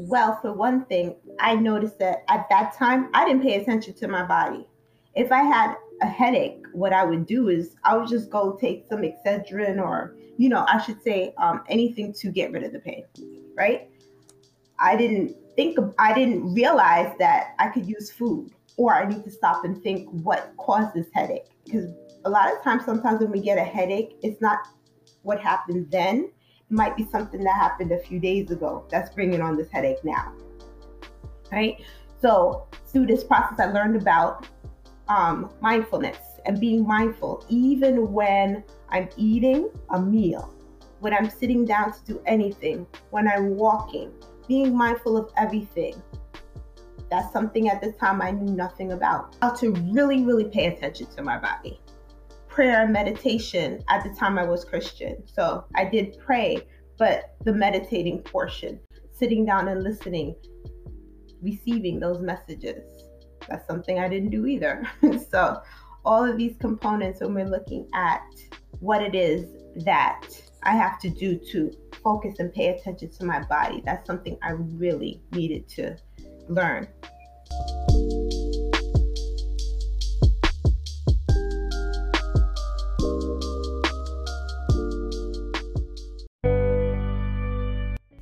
Well, for one thing, I noticed that at that time I didn't pay attention to my body. If I had a headache, what I would do is I would just go take some Excedrin or, you know, I should say um, anything to get rid of the pain, right? I didn't think, I didn't realize that I could use food or I need to stop and think what caused this headache. Because a lot of times, sometimes when we get a headache, it's not what happened then. Might be something that happened a few days ago that's bringing on this headache now. Right? So, through this process, I learned about um, mindfulness and being mindful, even when I'm eating a meal, when I'm sitting down to do anything, when I'm walking, being mindful of everything. That's something at the time I knew nothing about. How to really, really pay attention to my body. Prayer and meditation at the time I was Christian. So I did pray, but the meditating portion, sitting down and listening, receiving those messages. That's something I didn't do either. so all of these components when we're looking at what it is that I have to do to focus and pay attention to my body. That's something I really needed to learn.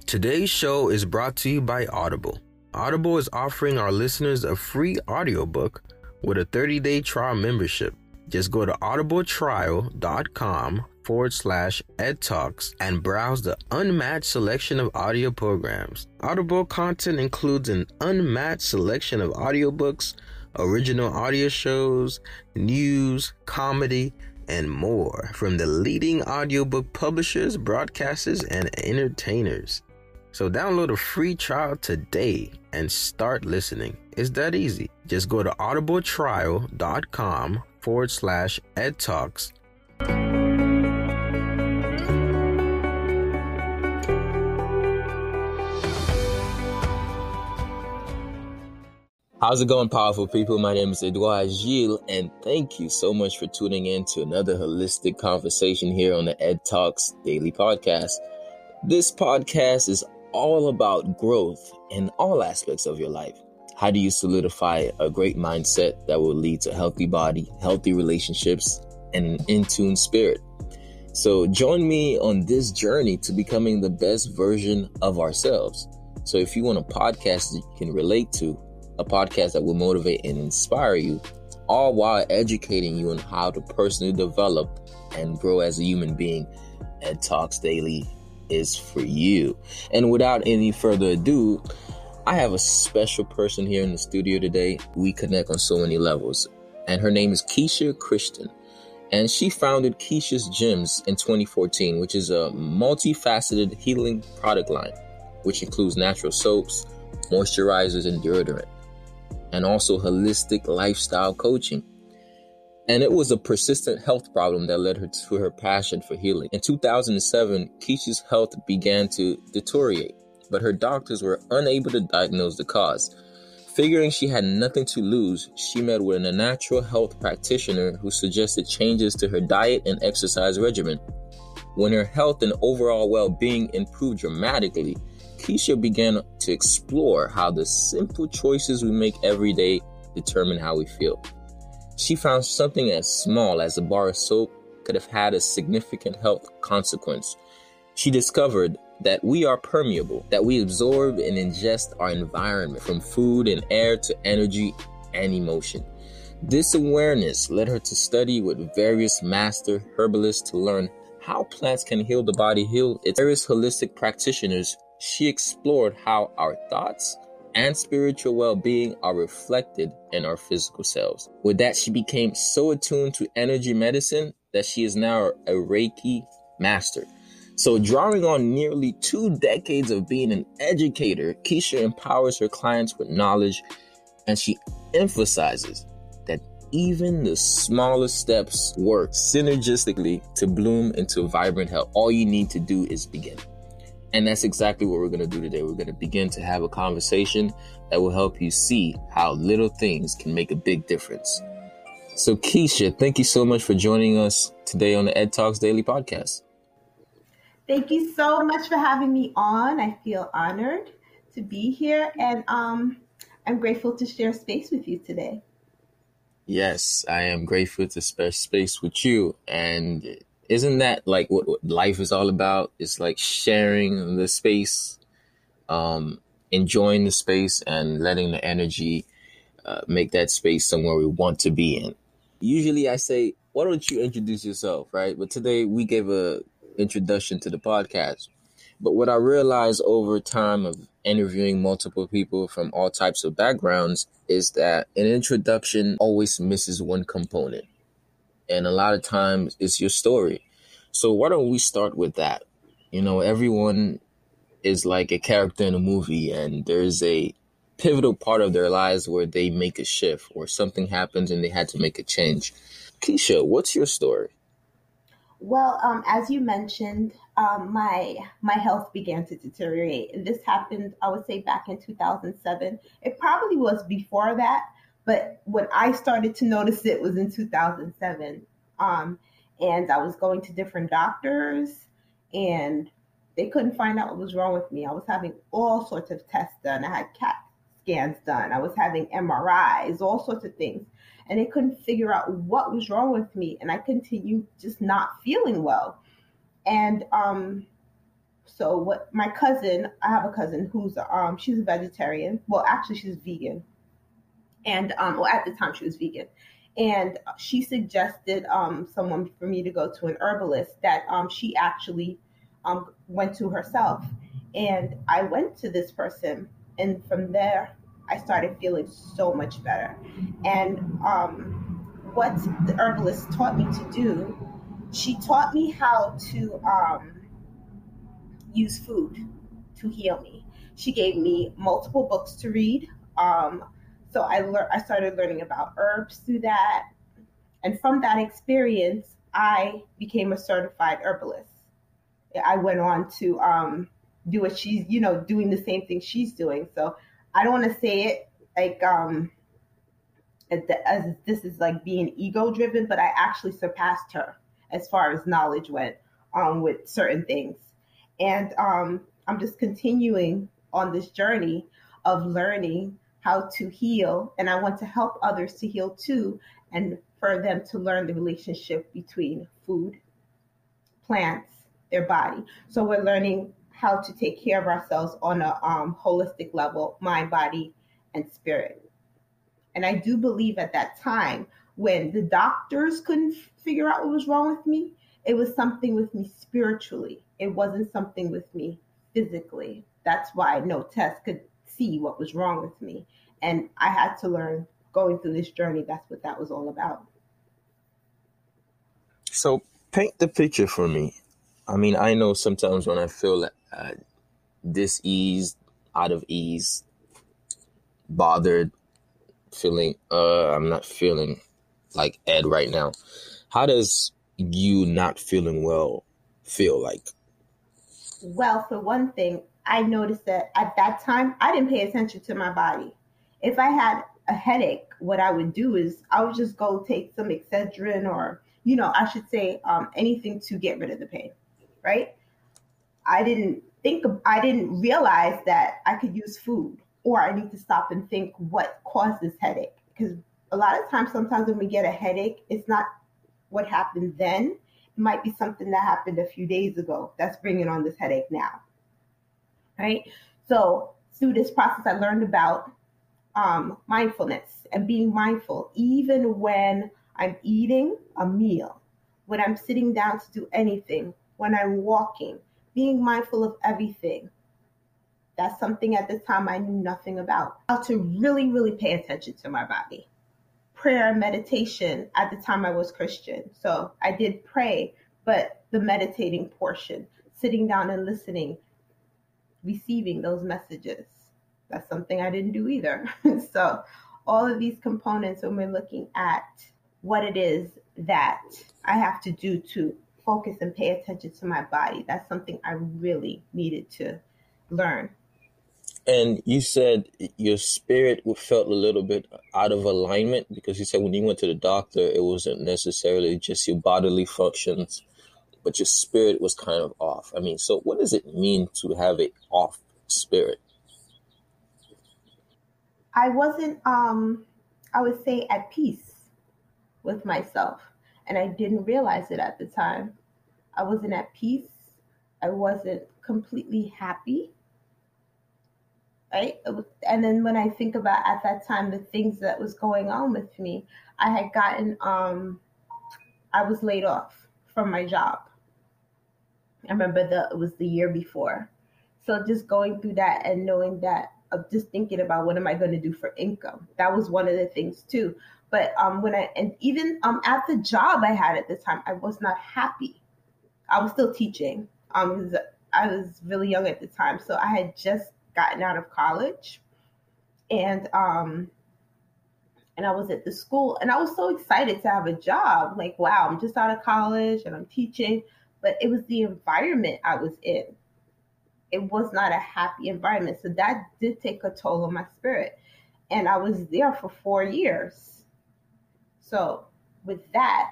Today's show is brought to you by Audible. Audible is offering our listeners a free audiobook with a 30 day trial membership. Just go to audibletrial.com forward slash edtalks and browse the unmatched selection of audio programs. Audible content includes an unmatched selection of audiobooks, original audio shows, news, comedy, and more from the leading audiobook publishers, broadcasters, and entertainers. So download a free trial today and start listening. It's that easy. Just go to audibletrial.com forward slash edtalks. How's it going, powerful people? My name is Edouard Gilles, and thank you so much for tuning in to another holistic conversation here on the Ed Talks Daily Podcast. This podcast is all about growth in all aspects of your life. How do you solidify a great mindset that will lead to healthy body, healthy relationships, and an in tune spirit? So, join me on this journey to becoming the best version of ourselves. So, if you want a podcast that you can relate to, a podcast that will motivate and inspire you, all while educating you on how to personally develop and grow as a human being, Ed Talks Daily is for you. And without any further ado, I have a special person here in the studio today. We connect on so many levels. And her name is Keisha Christian. And she founded Keisha's Gyms in 2014, which is a multifaceted healing product line, which includes natural soaps, moisturizers, and deodorant, and also holistic lifestyle coaching. And it was a persistent health problem that led her to her passion for healing. In 2007, Keisha's health began to deteriorate but her doctors were unable to diagnose the cause. Figuring she had nothing to lose, she met with a natural health practitioner who suggested changes to her diet and exercise regimen. When her health and overall well being improved dramatically, Keisha began to explore how the simple choices we make every day determine how we feel. She found something as small as a bar of soap could have had a significant health consequence. She discovered that we are permeable, that we absorb and ingest our environment from food and air to energy and emotion. This awareness led her to study with various master herbalists to learn how plants can heal the body, heal its various holistic practitioners. She explored how our thoughts and spiritual well-being are reflected in our physical selves. With that, she became so attuned to energy medicine that she is now a Reiki master. So, drawing on nearly two decades of being an educator, Keisha empowers her clients with knowledge and she emphasizes that even the smallest steps work synergistically to bloom into vibrant health. All you need to do is begin. And that's exactly what we're going to do today. We're going to begin to have a conversation that will help you see how little things can make a big difference. So, Keisha, thank you so much for joining us today on the Ed Talks Daily Podcast. Thank you so much for having me on. I feel honored to be here, and um, I'm grateful to share space with you today. Yes, I am grateful to spare space with you. And isn't that like what, what life is all about? It's like sharing the space, um, enjoying the space, and letting the energy uh, make that space somewhere we want to be in. Usually, I say, "Why don't you introduce yourself?" Right? But today we gave a introduction to the podcast. But what I realized over time of interviewing multiple people from all types of backgrounds is that an introduction always misses one component. And a lot of times it's your story. So why don't we start with that? You know, everyone is like a character in a movie and there's a pivotal part of their lives where they make a shift or something happens and they had to make a change. Keisha, what's your story? Well, um, as you mentioned, um, my my health began to deteriorate, and this happened, I would say, back in 2007. It probably was before that, but when I started to notice it was in 2007. Um, and I was going to different doctors, and they couldn't find out what was wrong with me. I was having all sorts of tests done. I had CAT scans done. I was having MRIs, all sorts of things and they couldn't figure out what was wrong with me. And I continued just not feeling well. And um, so what my cousin, I have a cousin who's um she's a vegetarian. Well, actually she's vegan. And um well at the time she was vegan. And she suggested um someone for me to go to an herbalist that um she actually um went to herself. And I went to this person and from there I started feeling so much better. And um, what the herbalist taught me to do, she taught me how to um, use food to heal me. She gave me multiple books to read. Um, so I learned, I started learning about herbs through that. And from that experience, I became a certified herbalist. I went on to um, do what she's, you know, doing the same thing she's doing. So I don't want to say it like um as this is like being ego driven, but I actually surpassed her as far as knowledge went um with certain things. And um I'm just continuing on this journey of learning how to heal and I want to help others to heal too and for them to learn the relationship between food, plants, their body. So we're learning how to take care of ourselves on a um, holistic level, mind, body, and spirit. And I do believe at that time, when the doctors couldn't figure out what was wrong with me, it was something with me spiritually. It wasn't something with me physically. That's why no test could see what was wrong with me. And I had to learn going through this journey. That's what that was all about. So, paint the picture for me. I mean, I know sometimes when I feel uh, dis-ease, out of ease, bothered, feeling uh I'm not feeling like Ed right now. How does you not feeling well feel like? Well, for one thing, I noticed that at that time I didn't pay attention to my body. If I had a headache, what I would do is I would just go take some Excedrin or, you know, I should say um, anything to get rid of the pain, right? I didn't think, I didn't realize that I could use food or I need to stop and think what caused this headache. Because a lot of times, sometimes when we get a headache, it's not what happened then. It might be something that happened a few days ago that's bringing on this headache now. Right? So, through this process, I learned about um, mindfulness and being mindful, even when I'm eating a meal, when I'm sitting down to do anything, when I'm walking, being mindful of everything that's something at the time I knew nothing about. How to really, really pay attention to my body. Prayer, and meditation. At the time I was Christian. So I did pray, but the meditating portion, sitting down and listening, receiving those messages. That's something I didn't do either. so all of these components when we're looking at what it is that I have to do to focus and pay attention to my body, that's something I really needed to learn. And you said your spirit felt a little bit out of alignment because you said when you went to the doctor, it wasn't necessarily just your bodily functions, but your spirit was kind of off. I mean, so what does it mean to have a off spirit? I wasn't, um, I would say, at peace with myself. And I didn't realize it at the time. I wasn't at peace. I wasn't completely happy. Right? And then when I think about at that time the things that was going on with me, I had gotten, um, I was laid off from my job. I remember the it was the year before. So just going through that and knowing that of just thinking about what am I going to do for income. That was one of the things too. But um, when I and even um at the job I had at the time, I was not happy. I was still teaching. Um, I was really young at the time, so I had just gotten out of college, and um, and I was at the school, and I was so excited to have a job. Like, wow, I'm just out of college and I'm teaching, but it was the environment I was in it was not a happy environment. So that did take a toll on my spirit. And I was there for four years. So with that,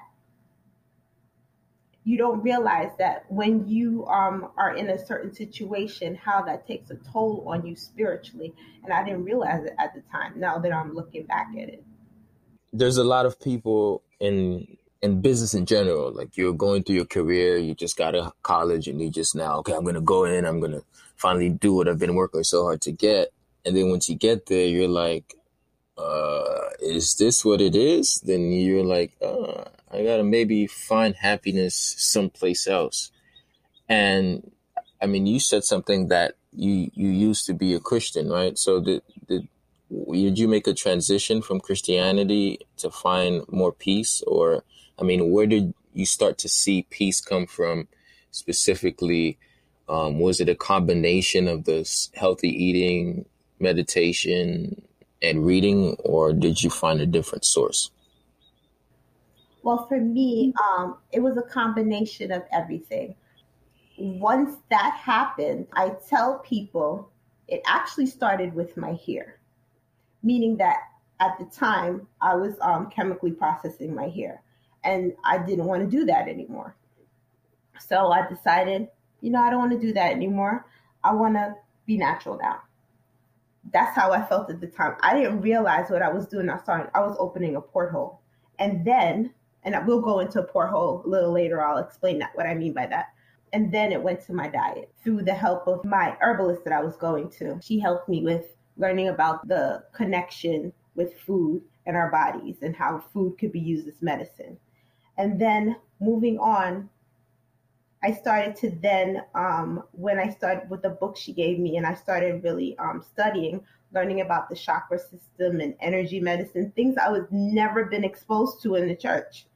you don't realize that when you um, are in a certain situation, how that takes a toll on you spiritually. And I didn't realize it at the time. Now that I'm looking back at it, there's a lot of people in in business in general. Like you're going through your career, you just got to college, and you just now, okay, I'm gonna go in, I'm gonna finally do what I've been working so hard to get. And then once you get there, you're like, uh, is this what it is? Then you're like, uh, I gotta maybe find happiness someplace else. And I mean, you said something that you you used to be a Christian, right? So did did did you make a transition from Christianity to find more peace, or I mean, where did you start to see peace come from specifically? Um, was it a combination of this healthy eating, meditation, and reading, or did you find a different source? Well, for me, um, it was a combination of everything. Once that happened, I tell people it actually started with my hair, meaning that at the time I was um, chemically processing my hair and I didn't want to do that anymore. So I decided you know, I don't want to do that anymore. I want to be natural now. That's how I felt at the time. I didn't realize what I was doing. I started, I was opening a porthole. And then, and we'll go into a porthole a little later. I'll explain that, what I mean by that. And then it went to my diet through the help of my herbalist that I was going to. She helped me with learning about the connection with food and our bodies and how food could be used as medicine. And then moving on I started to then, um, when I started with the book she gave me, and I started really um, studying, learning about the chakra system and energy medicine, things I was never been exposed to in the church.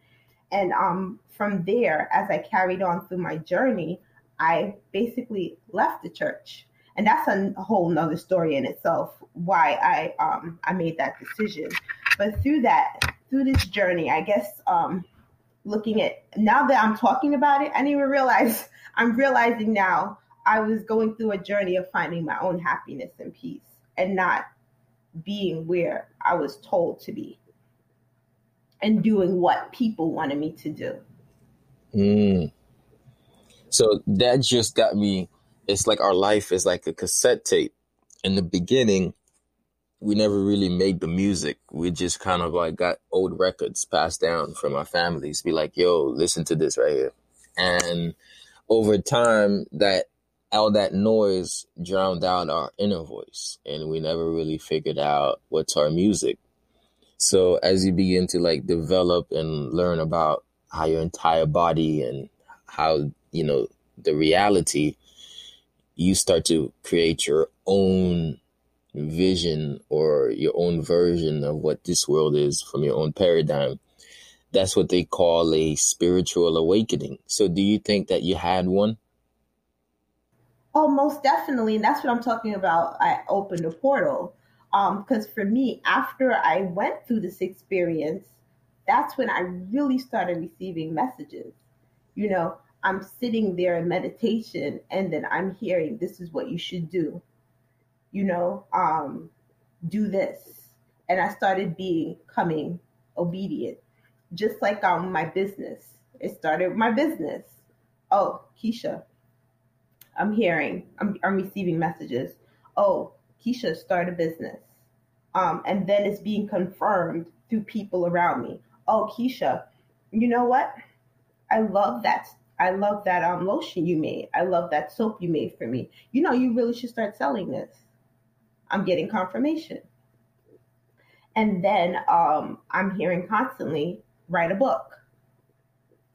And um, from there, as I carried on through my journey, I basically left the church. And that's a, whole nother story in itself, why I um, I made that decision. But through that, through this journey, I guess um, looking at now that I'm talking about it, I didn't even realize I'm realizing now I was going through a journey of finding my own happiness and peace and not being where I was told to be and doing what people wanted me to do. Mm. So that just got me. It's like our life is like a cassette tape. In the beginning, we never really made the music. We just kind of like got old records passed down from our families. Be like, yo, listen to this right here. And over time, that all that noise drowned out our inner voice, and we never really figured out what's our music. So as you begin to like develop and learn about how your entire body and how you know the reality, you start to create your own vision or your own version of what this world is from your own paradigm. That's what they call a spiritual awakening. So, do you think that you had one? Oh, most definitely. And that's what I'm talking about. I opened a portal. Because um, for me, after I went through this experience, that's when I really started receiving messages. You know, I'm sitting there in meditation and then I'm hearing, this is what you should do you know, um, do this. And I started becoming obedient, just like um, my business. It started my business. Oh, Keisha, I'm hearing, I'm, I'm receiving messages. Oh, Keisha, start a business. Um, and then it's being confirmed through people around me. Oh, Keisha, you know what? I love that. I love that um, lotion you made. I love that soap you made for me. You know, you really should start selling this. I'm getting confirmation. And then um, I'm hearing constantly write a book.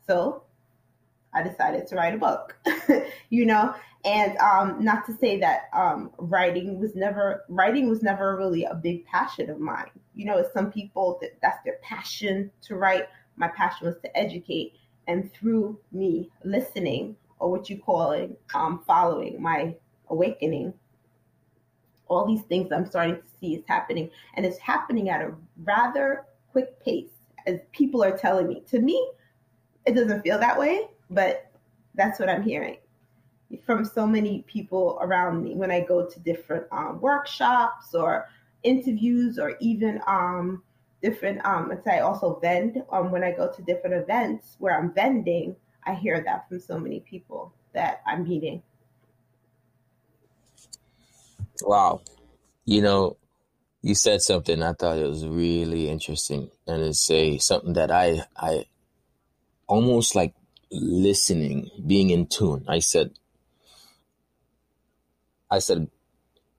So I decided to write a book, you know, and um, not to say that um, writing was never writing was never really a big passion of mine. You know, some people that that's their passion to write. My passion was to educate, and through me listening or what you call it, um, following my awakening, all these things I'm starting to see is happening, and it's happening at a rather quick pace, as people are telling me. To me, it doesn't feel that way, but that's what I'm hearing from so many people around me when I go to different um, workshops or interviews or even um, different, um, let's say I also vend um, when I go to different events where I'm vending, I hear that from so many people that I'm meeting. Wow. You know, you said something I thought it was really interesting and it's a something that I I almost like listening, being in tune. I said I said,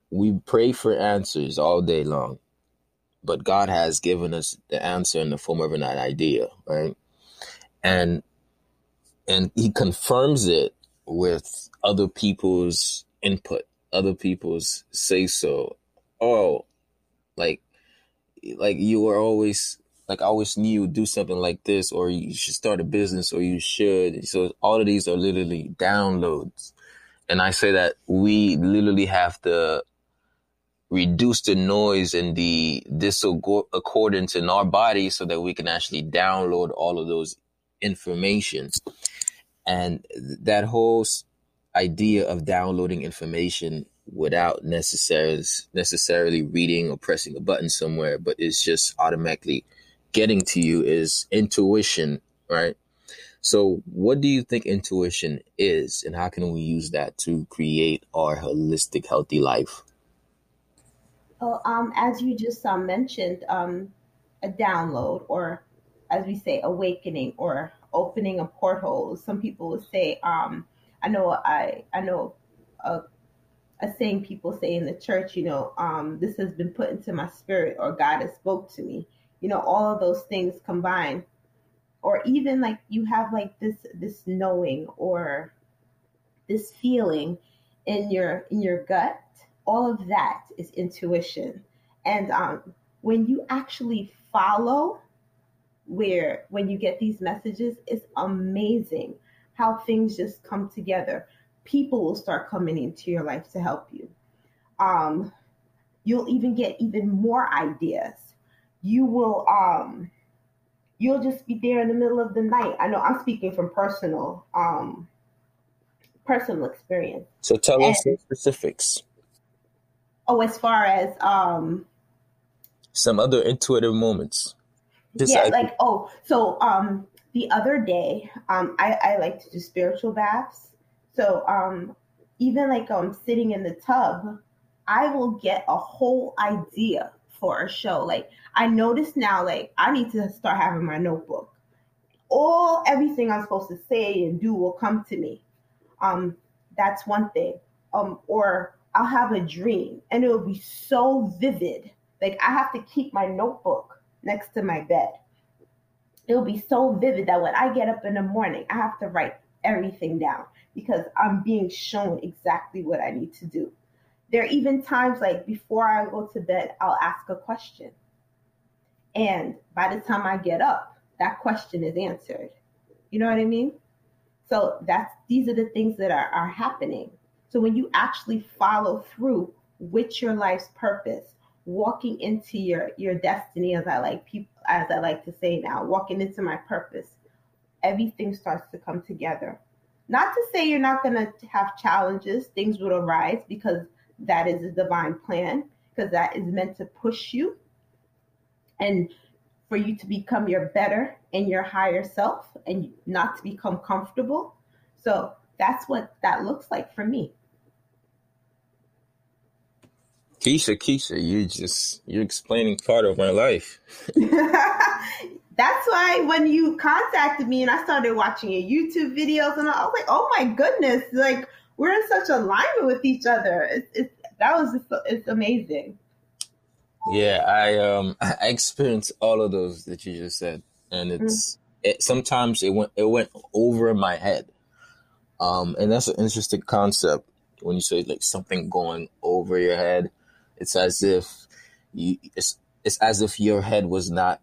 we pray for answers all day long, but God has given us the answer in the form of an idea, right? And and He confirms it with other people's input, other people's say so. Oh, like like you were always like I always knew do something like this, or you should start a business, or you should. So all of these are literally downloads and I say that we literally have to reduce the noise and the discordance in our body so that we can actually download all of those information. And that whole idea of downloading information without necessarily necessarily reading or pressing a button somewhere, but it's just automatically getting to you is intuition, right? So, what do you think intuition is, and how can we use that to create our holistic, healthy life? Well, um, as you just um, mentioned, um, a download, or as we say, awakening, or opening a porthole. Some people would say, um, I know, I I know, a, a saying people say in the church, you know, um, this has been put into my spirit, or God has spoke to me. You know, all of those things combined. Or even like you have like this this knowing or this feeling in your in your gut. All of that is intuition. And um, when you actually follow where when you get these messages it's amazing how things just come together people will start coming into your life to help you um, you'll even get even more ideas you will um, you'll just be there in the middle of the night. I know I'm speaking from personal um personal experience. So tell and, us some specifics. Oh, as far as um some other intuitive moments. Just yeah, like oh, so um the other day, um I, I like to do spiritual baths. So um even like um sitting in the tub, I will get a whole idea for a show. Like I notice now, like I need to start having my notebook. All everything I'm supposed to say and do will come to me. Um, that's one thing. Um, or I'll have a dream and it will be so vivid. Like I have to keep my notebook next to my bed. It'll be so vivid that when I get up in the morning, I have to write everything down because I'm being shown exactly what I need to do. There are even times like before I go to bed, I'll ask a question. And by the time I get up, that question is answered. You know what I mean? So that's these are the things that are, are happening. So when you actually follow through with your life's purpose, walking into your your destiny, as I like people as I like to say now, walking into my purpose, everything starts to come together. Not to say you're not gonna have challenges, things will arise because that is a divine plan because that is meant to push you and for you to become your better and your higher self and not to become comfortable. So that's what that looks like for me. Keisha, Keisha, you just you're explaining part of my life. That's why when you contacted me and I started watching your YouTube videos and I was like, oh my goodness, like we're in such alignment with each other. It's, it's that was just, it's amazing. Yeah, I um I experienced all of those that you just said, and mm. it's mm. it, sometimes it went it went over my head, um, and that's an interesting concept when you say like something going over your head. It's as if you it's it's as if your head was not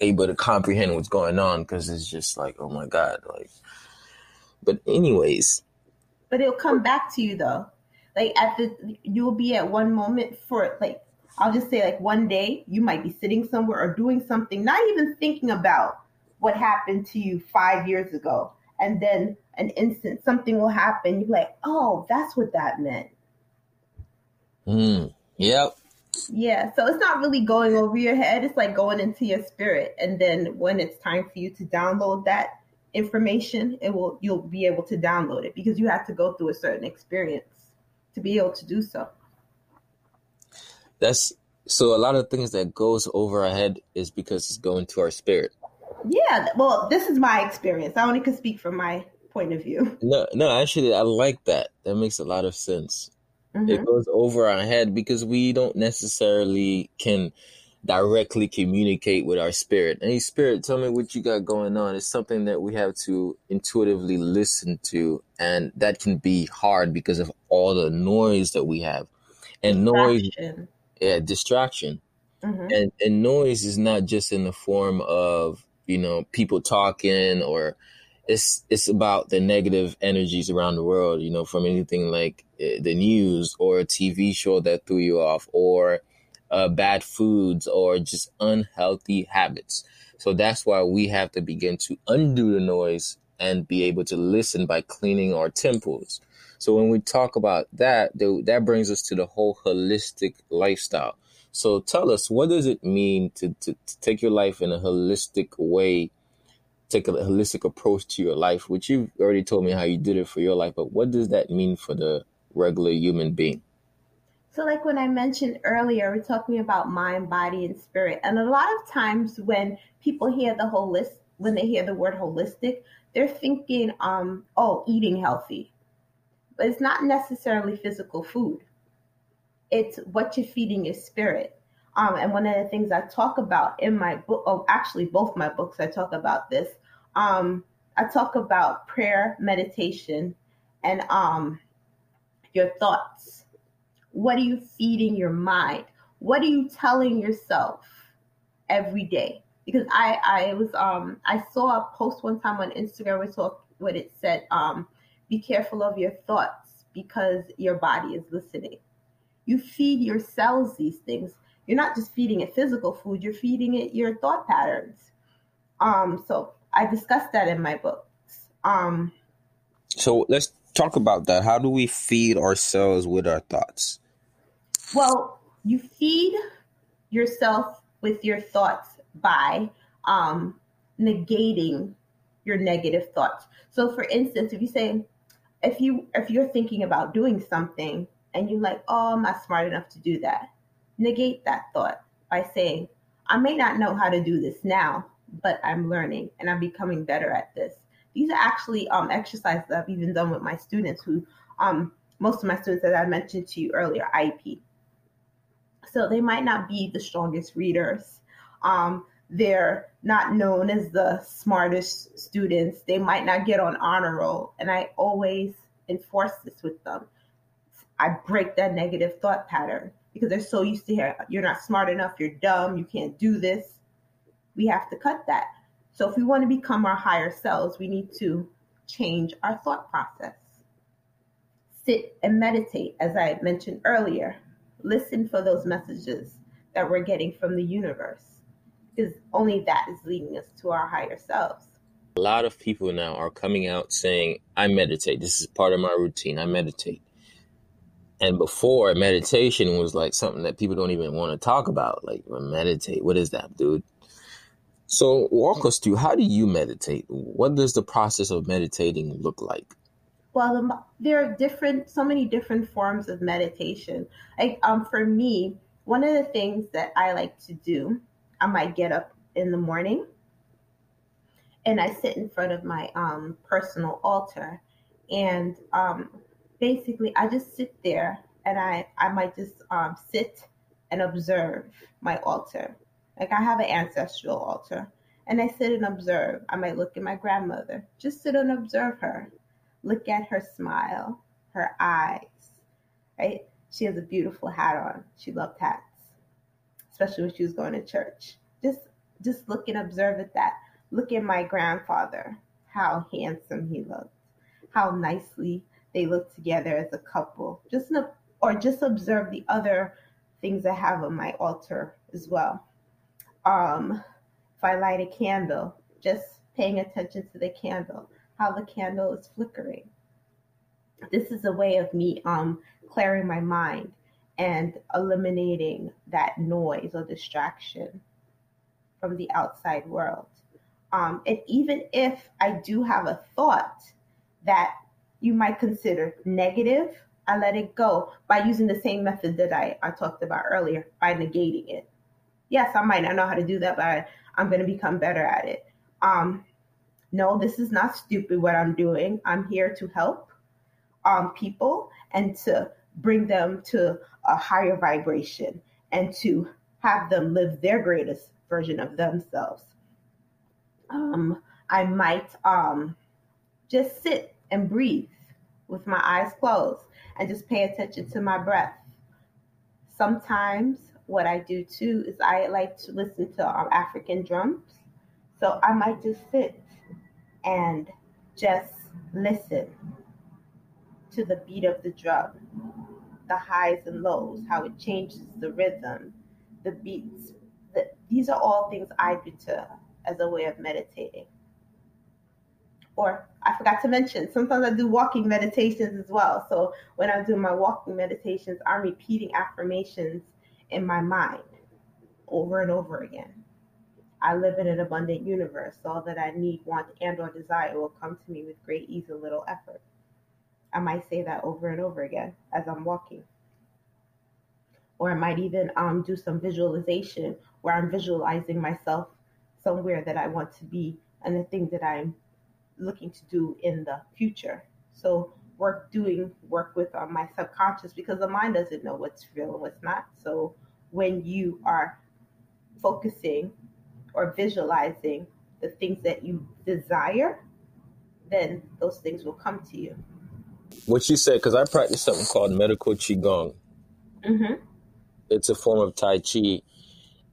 able to comprehend what's going on because it's just like oh my god like. But anyways, but it'll come back to you though. Like at the you'll be at one moment for like I'll just say like one day you might be sitting somewhere or doing something, not even thinking about what happened to you five years ago. And then an instant something will happen. You're like, oh, that's what that meant. Mm, yep. Yeah. So it's not really going over your head. It's like going into your spirit. And then when it's time for you to download that information, it will you'll be able to download it because you have to go through a certain experience to be able to do so that's so a lot of things that goes over our head is because it's going to our spirit. Yeah, well, this is my experience. I only can speak from my point of view. No, no, actually, I like that. That makes a lot of sense. Mm-hmm. It goes over our head because we don't necessarily can directly communicate with our spirit. Hey, spirit, tell me what you got going on. It's something that we have to intuitively listen to, and that can be hard because of all the noise that we have. And noise yeah, distraction. Mm-hmm. And and noise is not just in the form of, you know, people talking or it's it's about the negative energies around the world, you know, from anything like uh, the news or a TV show that threw you off or uh, bad foods or just unhealthy habits. So that's why we have to begin to undo the noise and be able to listen by cleaning our temples. So when we talk about that, that brings us to the whole holistic lifestyle. So tell us, what does it mean to, to, to take your life in a holistic way, take a holistic approach to your life, which you've already told me how you did it for your life, but what does that mean for the regular human being? So, like when I mentioned earlier, we're talking about mind, body, and spirit. And a lot of times when people hear the holistic, when they hear the word holistic, they're thinking, um, oh, eating healthy but it's not necessarily physical food. It's what you're feeding your spirit. Um, and one of the things I talk about in my book, oh, actually, both my books, I talk about this. Um, I talk about prayer, meditation, and um, your thoughts. What are you feeding your mind? What are you telling yourself every day? Because I, I was, um, I saw a post one time on Instagram where, talk, what it said, um, be careful of your thoughts because your body is listening. You feed your cells these things. You're not just feeding it physical food, you're feeding it your thought patterns. Um, so I discussed that in my books. Um, so let's talk about that. How do we feed ourselves with our thoughts? Well, you feed yourself with your thoughts by um, negating your negative thoughts. So, for instance, if you say, if you if you're thinking about doing something and you're like, oh, I'm not smart enough to do that, negate that thought by saying, I may not know how to do this now, but I'm learning and I'm becoming better at this. These are actually um, exercises I've even done with my students who, um, most of my students, as I mentioned to you earlier, IEP. So they might not be the strongest readers. Um, they're not known as the smartest students. They might not get on honor roll. And I always enforce this with them. I break that negative thought pattern because they're so used to hear you're not smart enough, you're dumb, you can't do this. We have to cut that. So if we want to become our higher selves, we need to change our thought process. Sit and meditate, as I mentioned earlier. Listen for those messages that we're getting from the universe because only that is leading us to our higher selves. A lot of people now are coming out saying, I meditate. This is part of my routine. I meditate. And before, meditation was like something that people don't even want to talk about. Like, meditate. What is that, dude? So, walk us through how do you meditate? What does the process of meditating look like? well, there are different, so many different forms of meditation. Like, um, for me, one of the things that I like to do, I might get up in the morning and I sit in front of my um, personal altar, and um, basically I just sit there and I I might just um, sit and observe my altar. Like I have an ancestral altar, and I sit and observe. I might look at my grandmother, just sit and observe her, look at her smile, her eyes, right? She has a beautiful hat on. She loved hats, especially when she was going to church. Just just look and observe at that. Look at my grandfather, how handsome he looked, how nicely they look together as a couple. Just or just observe the other things I have on my altar as well. Um, if I light a candle, just paying attention to the candle, how the candle is flickering. This is a way of me um, clearing my mind and eliminating that noise or distraction from the outside world. Um, and even if I do have a thought that you might consider negative, I let it go by using the same method that I, I talked about earlier by negating it. Yes, I might not know how to do that, but I, I'm going to become better at it. Um, no, this is not stupid what I'm doing. I'm here to help um, people and to bring them to a higher vibration and to have them live their greatest version of themselves. Um, I might um, just sit and breathe with my eyes closed and just pay attention to my breath. Sometimes what I do too is I like to listen to um, African drums. So I might just sit and just listen to the beat of the drum, the highs and lows, how it changes the rhythm, the beats. The, these are all things I do to as a way of meditating. Or I forgot to mention, sometimes I do walking meditations as well. So when I do my walking meditations, I'm repeating affirmations in my mind over and over again. I live in an abundant universe. All that I need, want, and or desire will come to me with great ease and little effort. I might say that over and over again as I'm walking. Or I might even um, do some visualization where I'm visualizing myself somewhere that I want to be and the things that I'm looking to do in the future. So work doing work with uh, my subconscious because the mind doesn't know what's real and what's not. So when you are focusing or visualizing the things that you desire, then those things will come to you. What you said, because I practice something called medical qigong. Mm-hmm. It's a form of tai chi,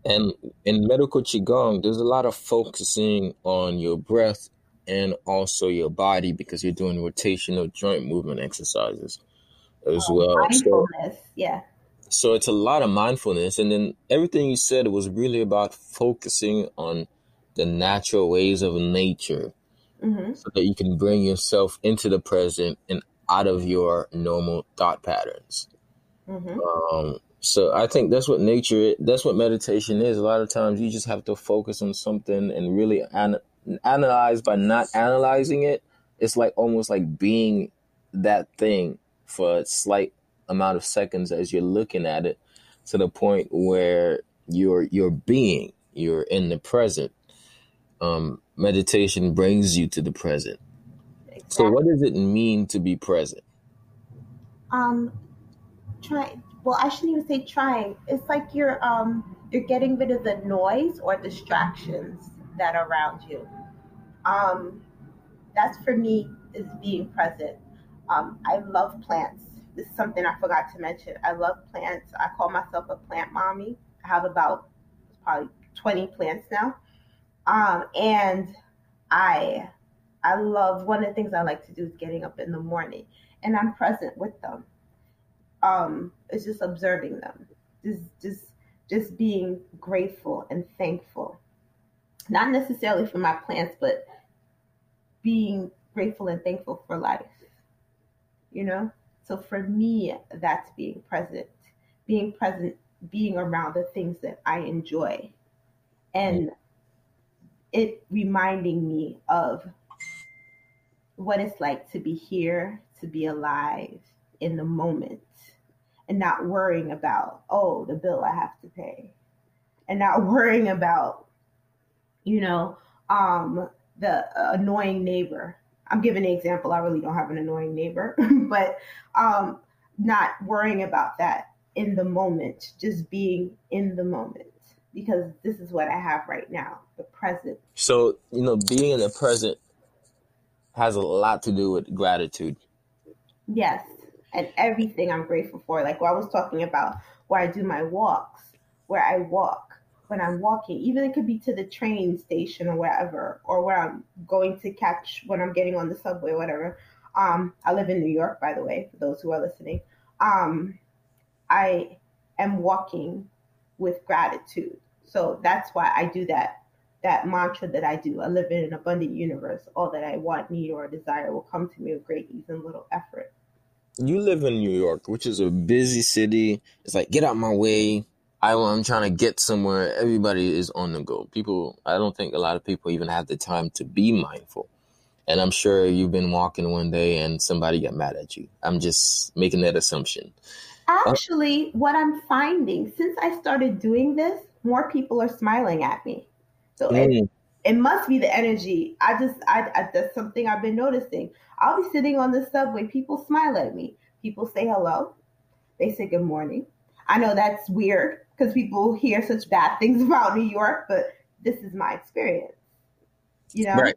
and in medical qigong, there's a lot of focusing on your breath and also your body because you're doing rotational joint movement exercises as oh, well. Mindfulness, so, yeah. So it's a lot of mindfulness, and then everything you said was really about focusing on the natural ways of nature, mm-hmm. so that you can bring yourself into the present and out of your normal thought patterns. Mm-hmm. Um, so I think that's what nature, that's what meditation is. A lot of times you just have to focus on something and really an- analyze by not analyzing it. It's like almost like being that thing for a slight amount of seconds as you're looking at it to the point where you're you're being you're in the present. Um, meditation brings you to the present. Exactly. so what does it mean to be present? Um try well i shouldn't even say trying. It's like you're um you're getting rid of the noise or distractions that are around you. Um that's for me is being present. Um, i love plants this is something I forgot to mention. I love plants. I call myself a plant mommy. I have about probably 20 plants now. Um, and I I love one of the things I like to do is getting up in the morning and I'm present with them. Um, it's just observing them. Just just just being grateful and thankful. Not necessarily for my plants, but being grateful and thankful for life. You know? So for me, that's being present, being present, being around the things that I enjoy, and it reminding me of what it's like to be here, to be alive in the moment and not worrying about, oh, the bill I have to pay, and not worrying about, you know, um, the annoying neighbor. I'm giving an example. I really don't have an annoying neighbor, but um, not worrying about that in the moment, just being in the moment because this is what I have right now, the present. So, you know, being in the present has a lot to do with gratitude. Yes. And everything I'm grateful for. Like what I was talking about, where I do my walks, where I walk, when I'm walking, even it could be to the train station or wherever, or where I'm going to catch when I'm getting on the subway, whatever. Um, I live in New York, by the way, for those who are listening. Um, I am walking with gratitude. So that's why I do that that mantra that I do. I live in an abundant universe. All that I want, need, or desire will come to me with great ease and little effort. You live in New York, which is a busy city. It's like get out my way. I, I'm trying to get somewhere. Everybody is on the go. People, I don't think a lot of people even have the time to be mindful. And I'm sure you've been walking one day and somebody got mad at you. I'm just making that assumption. Actually, what I'm finding since I started doing this, more people are smiling at me. So mm. it, it must be the energy. I just, I, I, that's something I've been noticing. I'll be sitting on the subway, people smile at me. People say hello. They say good morning. I know that's weird because people hear such bad things about New York, but this is my experience. You know? Right.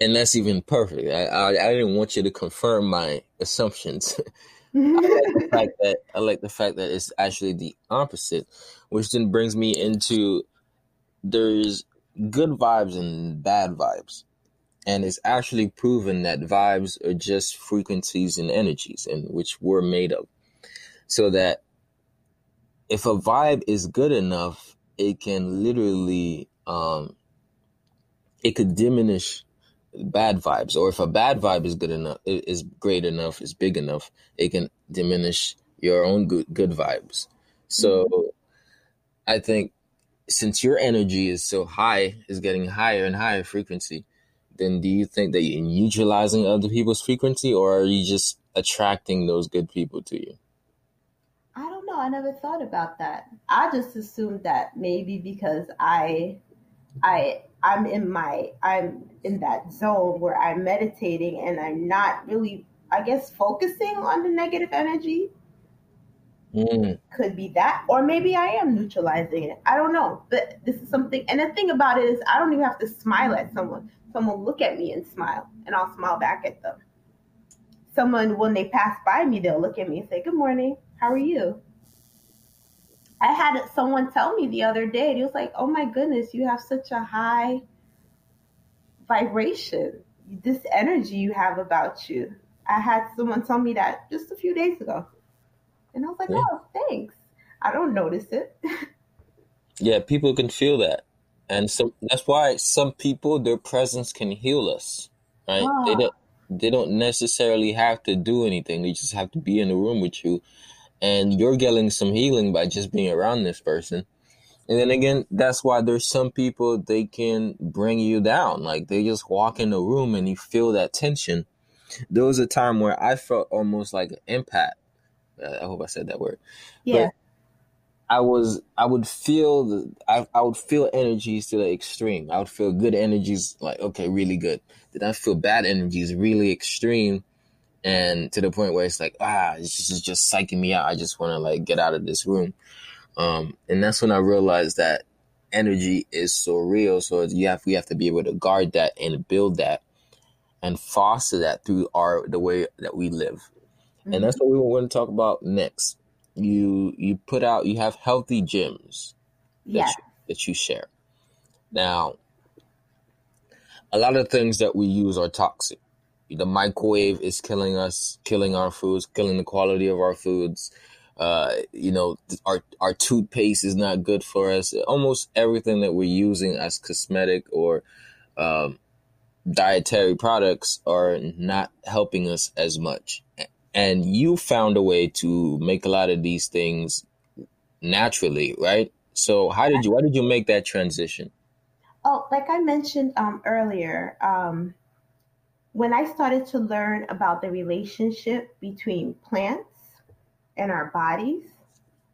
And that's even perfect. I, I, I didn't want you to confirm my assumptions. I like the fact that I like the fact that it's actually the opposite, which then brings me into there's good vibes and bad vibes. And it's actually proven that vibes are just frequencies and energies and which we're made of. So that if a vibe is good enough, it can literally um, it could diminish bad vibes, or if a bad vibe is good enough, is great enough, is big enough, it can diminish your own good good vibes. So, mm-hmm. I think since your energy is so high, is getting higher and higher frequency, then do you think that you're neutralizing other people's frequency, or are you just attracting those good people to you? I never thought about that. I just assumed that maybe because I I I'm in my I'm in that zone where I'm meditating and I'm not really I guess focusing on the negative energy. Mm. Could be that, or maybe I am neutralizing it. I don't know, but this is something. And the thing about it is, I don't even have to smile at someone. Someone look at me and smile, and I'll smile back at them. Someone, when they pass by me, they'll look at me and say, "Good morning. How are you?" I had someone tell me the other day, he was like, "Oh my goodness, you have such a high vibration. This energy you have about you." I had someone tell me that just a few days ago, and I was like, yeah. "Oh, thanks." I don't notice it. yeah, people can feel that, and so that's why some people their presence can heal us. Right? Oh. They ah. don't. They don't necessarily have to do anything. They just have to be in the room with you and you're getting some healing by just being around this person. And then again, that's why there's some people they can bring you down. Like they just walk in the room and you feel that tension. There was a time where I felt almost like an empath. Uh, I hope I said that word. Yeah. But I was I would feel the I, I would feel energies to the extreme. I would feel good energies like okay, really good. Then I feel bad energies really extreme and to the point where it's like ah this is just psyching me out. I just want to like get out of this room. Um, and that's when i realized that energy is so real. So you have we have to be able to guard that and build that and foster that through our the way that we live. Mm-hmm. and that's what we want to talk about next. You you put out you have Healthy Gems that, yeah. you, that you share. Now a lot of things that we use are toxic the microwave is killing us, killing our foods, killing the quality of our foods. Uh, you know, our our toothpaste is not good for us. Almost everything that we're using as cosmetic or um, dietary products are not helping us as much. And you found a way to make a lot of these things naturally, right? So how did you? Why did you make that transition? Oh, like I mentioned um, earlier, um, when I started to learn about the relationship between plants and our bodies,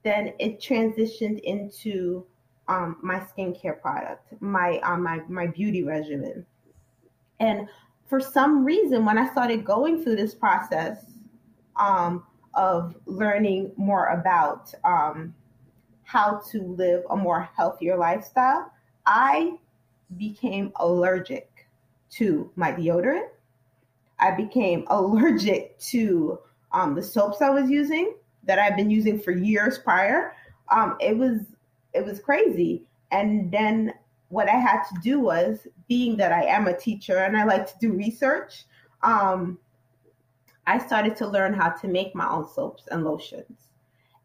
then it transitioned into um, my skincare product, my um, my my beauty regimen, and for some reason, when I started going through this process um, of learning more about um, how to live a more healthier lifestyle, I became allergic to my deodorant. I became allergic to um, the soaps I was using that I've been using for years prior. Um, it was it was crazy. And then what I had to do was, being that I am a teacher and I like to do research, um, I started to learn how to make my own soaps and lotions.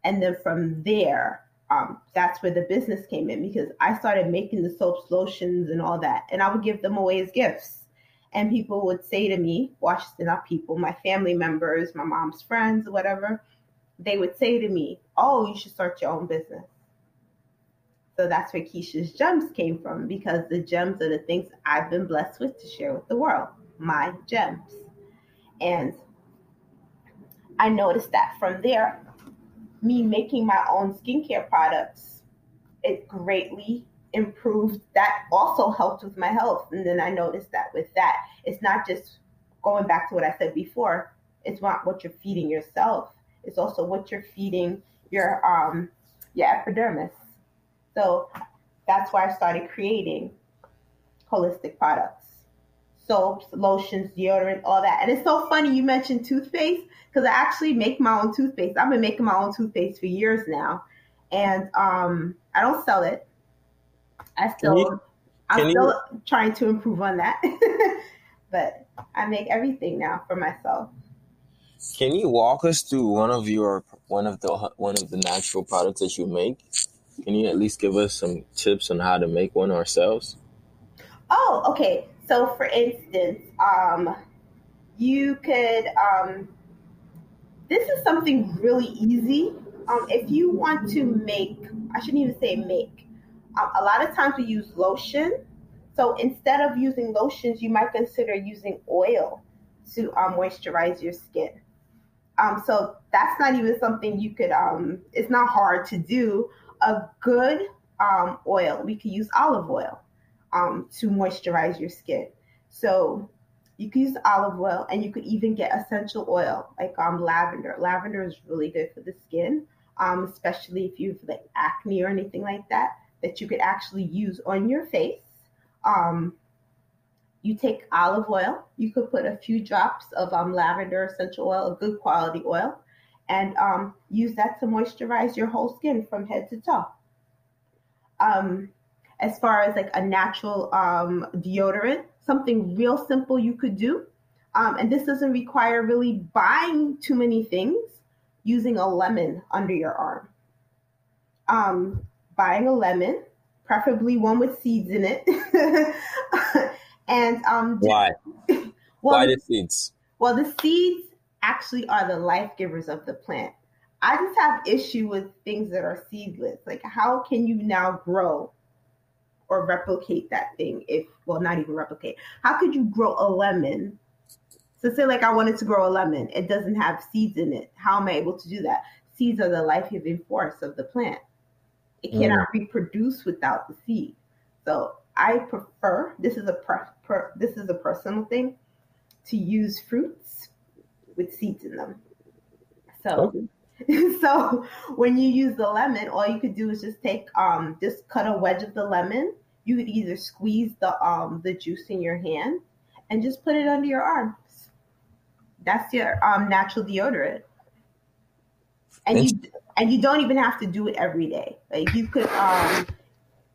And then from there, um, that's where the business came in because I started making the soaps, lotions, and all that. And I would give them away as gifts. And people would say to me, not people, my family members, my mom's friends, whatever, they would say to me, Oh, you should start your own business. So that's where Keisha's gems came from because the gems are the things I've been blessed with to share with the world, my gems. And I noticed that from there, me making my own skincare products, it greatly improved. That also helped with my health. And then I noticed that with that, it's not just going back to what I said before, it's not what you're feeding yourself, it's also what you're feeding your um your epidermis so that's why I started creating holistic products soaps, lotions, deodorant, all that. And it's so funny you mentioned toothpaste because I actually make my own toothpaste. I've been making my own toothpaste for years now, and um, I don't sell it. I still, you, I'm still you, trying to improve on that, but I make everything now for myself. Can you walk us through one of your one of the one of the natural products that you make? Can you at least give us some tips on how to make one ourselves? Oh, okay. So, for instance, um, you could. Um, this is something really easy. Um, if you want to make, I shouldn't even say make. A lot of times we use lotion. So instead of using lotions, you might consider using oil to um, moisturize your skin. Um, so that's not even something you could. Um, it's not hard to do a good um, oil. We could use olive oil um, to moisturize your skin. So you can use olive oil, and you could even get essential oil like um, lavender. Lavender is really good for the skin, especially if you've like acne or anything like that. That you could actually use on your face. Um, you take olive oil. You could put a few drops of um, lavender essential oil, a good quality oil, and um, use that to moisturize your whole skin from head to toe. Um, as far as like a natural um, deodorant, something real simple you could do, um, and this doesn't require really buying too many things. Using a lemon under your arm. Buying a lemon, preferably one with seeds in it, and um, why? well, why the seeds? Well, the seeds actually are the life givers of the plant. I just have issue with things that are seedless. Like how can you now grow or replicate that thing if well not even replicate. How could you grow a lemon? So say like I wanted to grow a lemon, it doesn't have seeds in it. How am I able to do that? Seeds are the life-giving force of the plant. It cannot mm. reproduce without the seed. So I prefer this is a per, per, this is a personal thing to use fruits with seeds in them. So, okay. so when you use the lemon, all you could do is just take um just cut a wedge of the lemon. You could either squeeze the um the juice in your hand and just put it under your arms. That's your um natural deodorant. And you and you don't even have to do it every day. Like you could um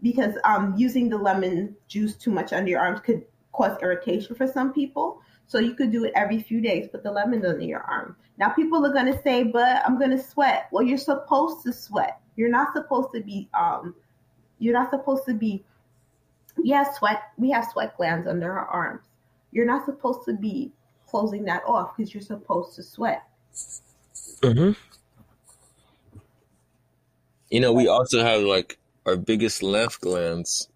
because um using the lemon juice too much under your arms could cause irritation for some people. So you could do it every few days, put the lemon under your arm. Now people are gonna say, but I'm gonna sweat. Well, you're supposed to sweat. You're not supposed to be um you're not supposed to be we have sweat we have sweat glands under our arms. You're not supposed to be closing that off because you're supposed to sweat. Mm-hmm. You know, we also have like our biggest lymph glands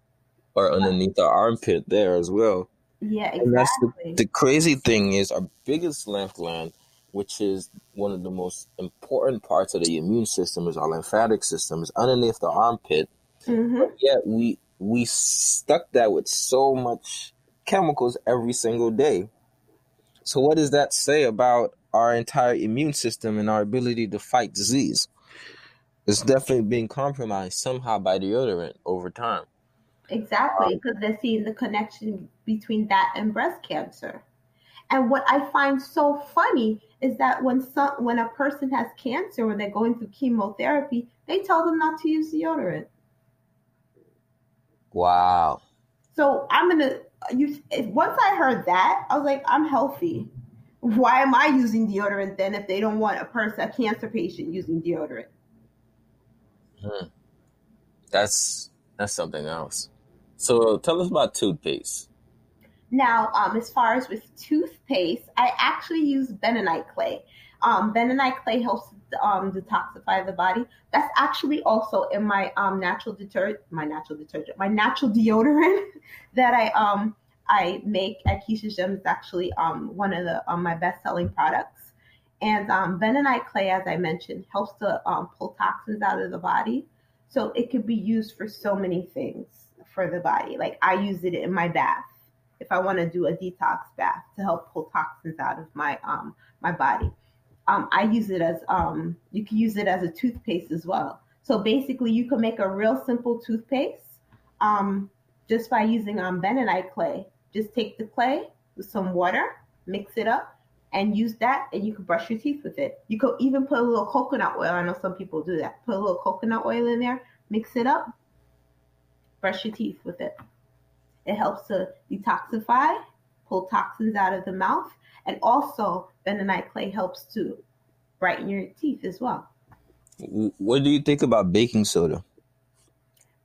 are underneath our armpit there as well. Yeah, exactly. And that's the, the crazy thing is our biggest lymph gland, which is one of the most important parts of the immune system, is our lymphatic system, is underneath the armpit. hmm But yet we we stuck that with so much chemicals every single day. So what does that say about our entire immune system and our ability to fight disease? It's definitely being compromised somehow by deodorant over time. Exactly, um, because they're seeing the connection between that and breast cancer. And what I find so funny is that when some when a person has cancer when they're going through chemotherapy, they tell them not to use deodorant. Wow. So I'm gonna. If, once I heard that, I was like, I'm healthy. Why am I using deodorant then if they don't want a person, a cancer patient, using deodorant? Hmm. That's that's something else. So tell us about toothpaste. Now, um, as far as with toothpaste, I actually use bentonite clay. Um, bentonite clay helps um, detoxify the body. That's actually also in my um, natural detergent, my natural detergent, my natural deodorant that I um I make at Keisha's Gem is actually um one of the um, my best selling products. And um, bentonite clay, as I mentioned, helps to um, pull toxins out of the body. So it could be used for so many things for the body. Like I use it in my bath if I want to do a detox bath to help pull toxins out of my um my body. Um, I use it as um you can use it as a toothpaste as well. So basically, you can make a real simple toothpaste um just by using um bentonite clay. Just take the clay with some water, mix it up, and use that, and you can brush your teeth with it. You could even put a little coconut oil. I know some people do that. Put a little coconut oil in there, mix it up, brush your teeth with it. It helps to detoxify, pull toxins out of the mouth, and also bentonite clay helps to brighten your teeth as well. What do you think about baking soda?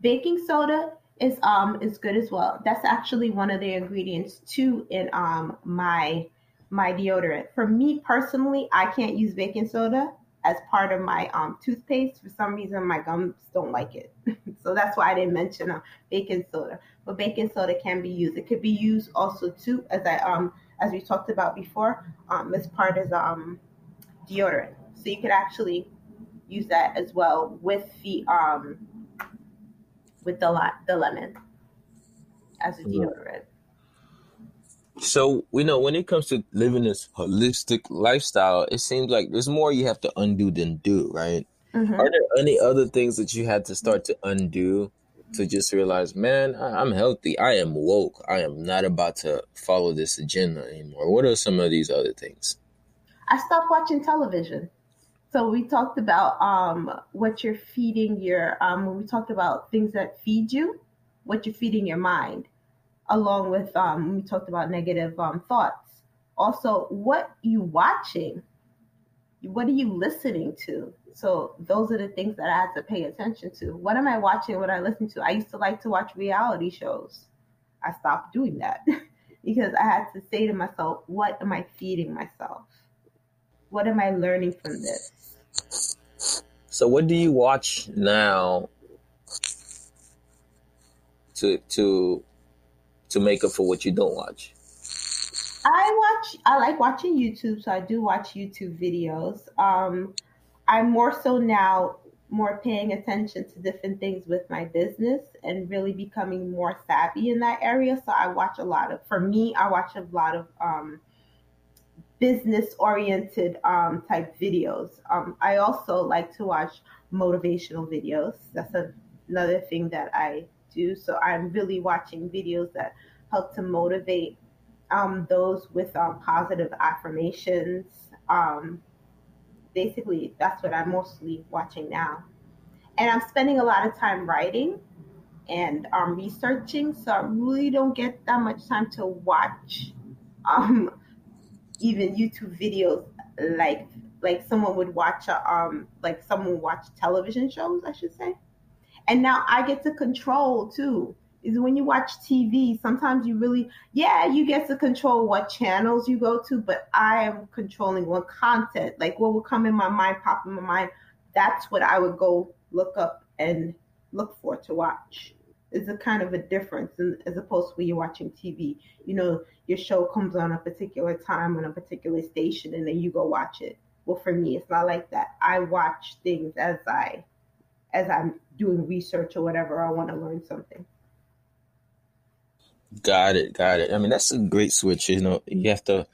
Baking soda is um is good as well. That's actually one of the ingredients too in um my my deodorant. For me personally, I can't use baking soda as part of my um toothpaste. For some reason, my gums don't like it, so that's why I didn't mention uh, baking soda. But baking soda can be used. It could be used also too, as I um as we talked about before, um as part of um deodorant. So you could actually use that as well with the um with the the lemon as a deodorant. So we know when it comes to living this holistic lifestyle, it seems like there's more you have to undo than do, right? hmm Are there any other things that you had to start to undo to just realize, man, I- I'm healthy, I am woke, I am not about to follow this agenda anymore? What are some of these other things? I stopped watching television. So we talked about um, what you're feeding your um, we talked about things that feed you, what you're feeding your mind, along with um, we talked about negative um, thoughts. Also, what you watching, what are you listening to? So those are the things that I had to pay attention to. What am I watching? What I listen to? I used to like to watch reality shows. I stopped doing that because I had to say to myself, what am I feeding myself? What am I learning from this? So what do you watch now to to to make up for what you don't watch? I watch. I like watching YouTube, so I do watch YouTube videos. Um, I'm more so now more paying attention to different things with my business and really becoming more savvy in that area. So I watch a lot of. For me, I watch a lot of um, business oriented um, type videos. Um, I also like to watch motivational videos. That's a, another thing that I do. So I'm really watching videos that help to motivate um, those with um, positive affirmations. Um, basically, that's what I'm mostly watching now. And I'm spending a lot of time writing and um, researching, so I really don't get that much time to watch um, even YouTube videos like like someone would watch a, um like someone watch television shows, I should say. And now I get to control too. Is when you watch TV, sometimes you really yeah, you get to control what channels you go to, but I am controlling what content, like what will come in my mind, pop in my mind. That's what I would go look up and look for to watch. It's a kind of a difference in, as opposed to when you're watching TV. You know, your show comes on a particular time on a particular station, and then you go watch it. Well, for me, it's not like that. I watch things as I as I'm doing research or whatever. I want to learn something. Got it, got it. I mean, that's a great switch. You know, you have to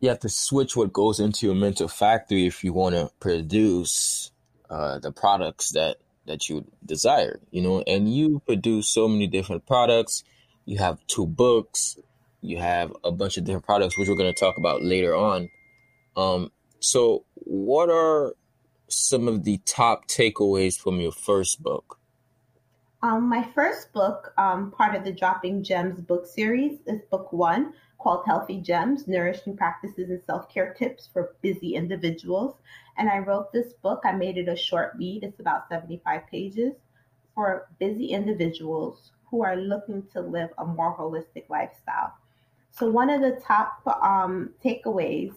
you have to switch what goes into your mental factory if you want to produce uh, the products that that you desire. You know, and you produce so many different products. You have two books. You have a bunch of different products, which we're going to talk about later on. Um, so, what are some of the top takeaways from your first book? Um, my first book, um, part of the Dropping Gems book series, is book one called Healthy Gems Nourishing Practices and Self Care Tips for Busy Individuals. And I wrote this book, I made it a short read, it's about 75 pages for busy individuals who are looking to live a more holistic lifestyle. So, one of the top um, takeaways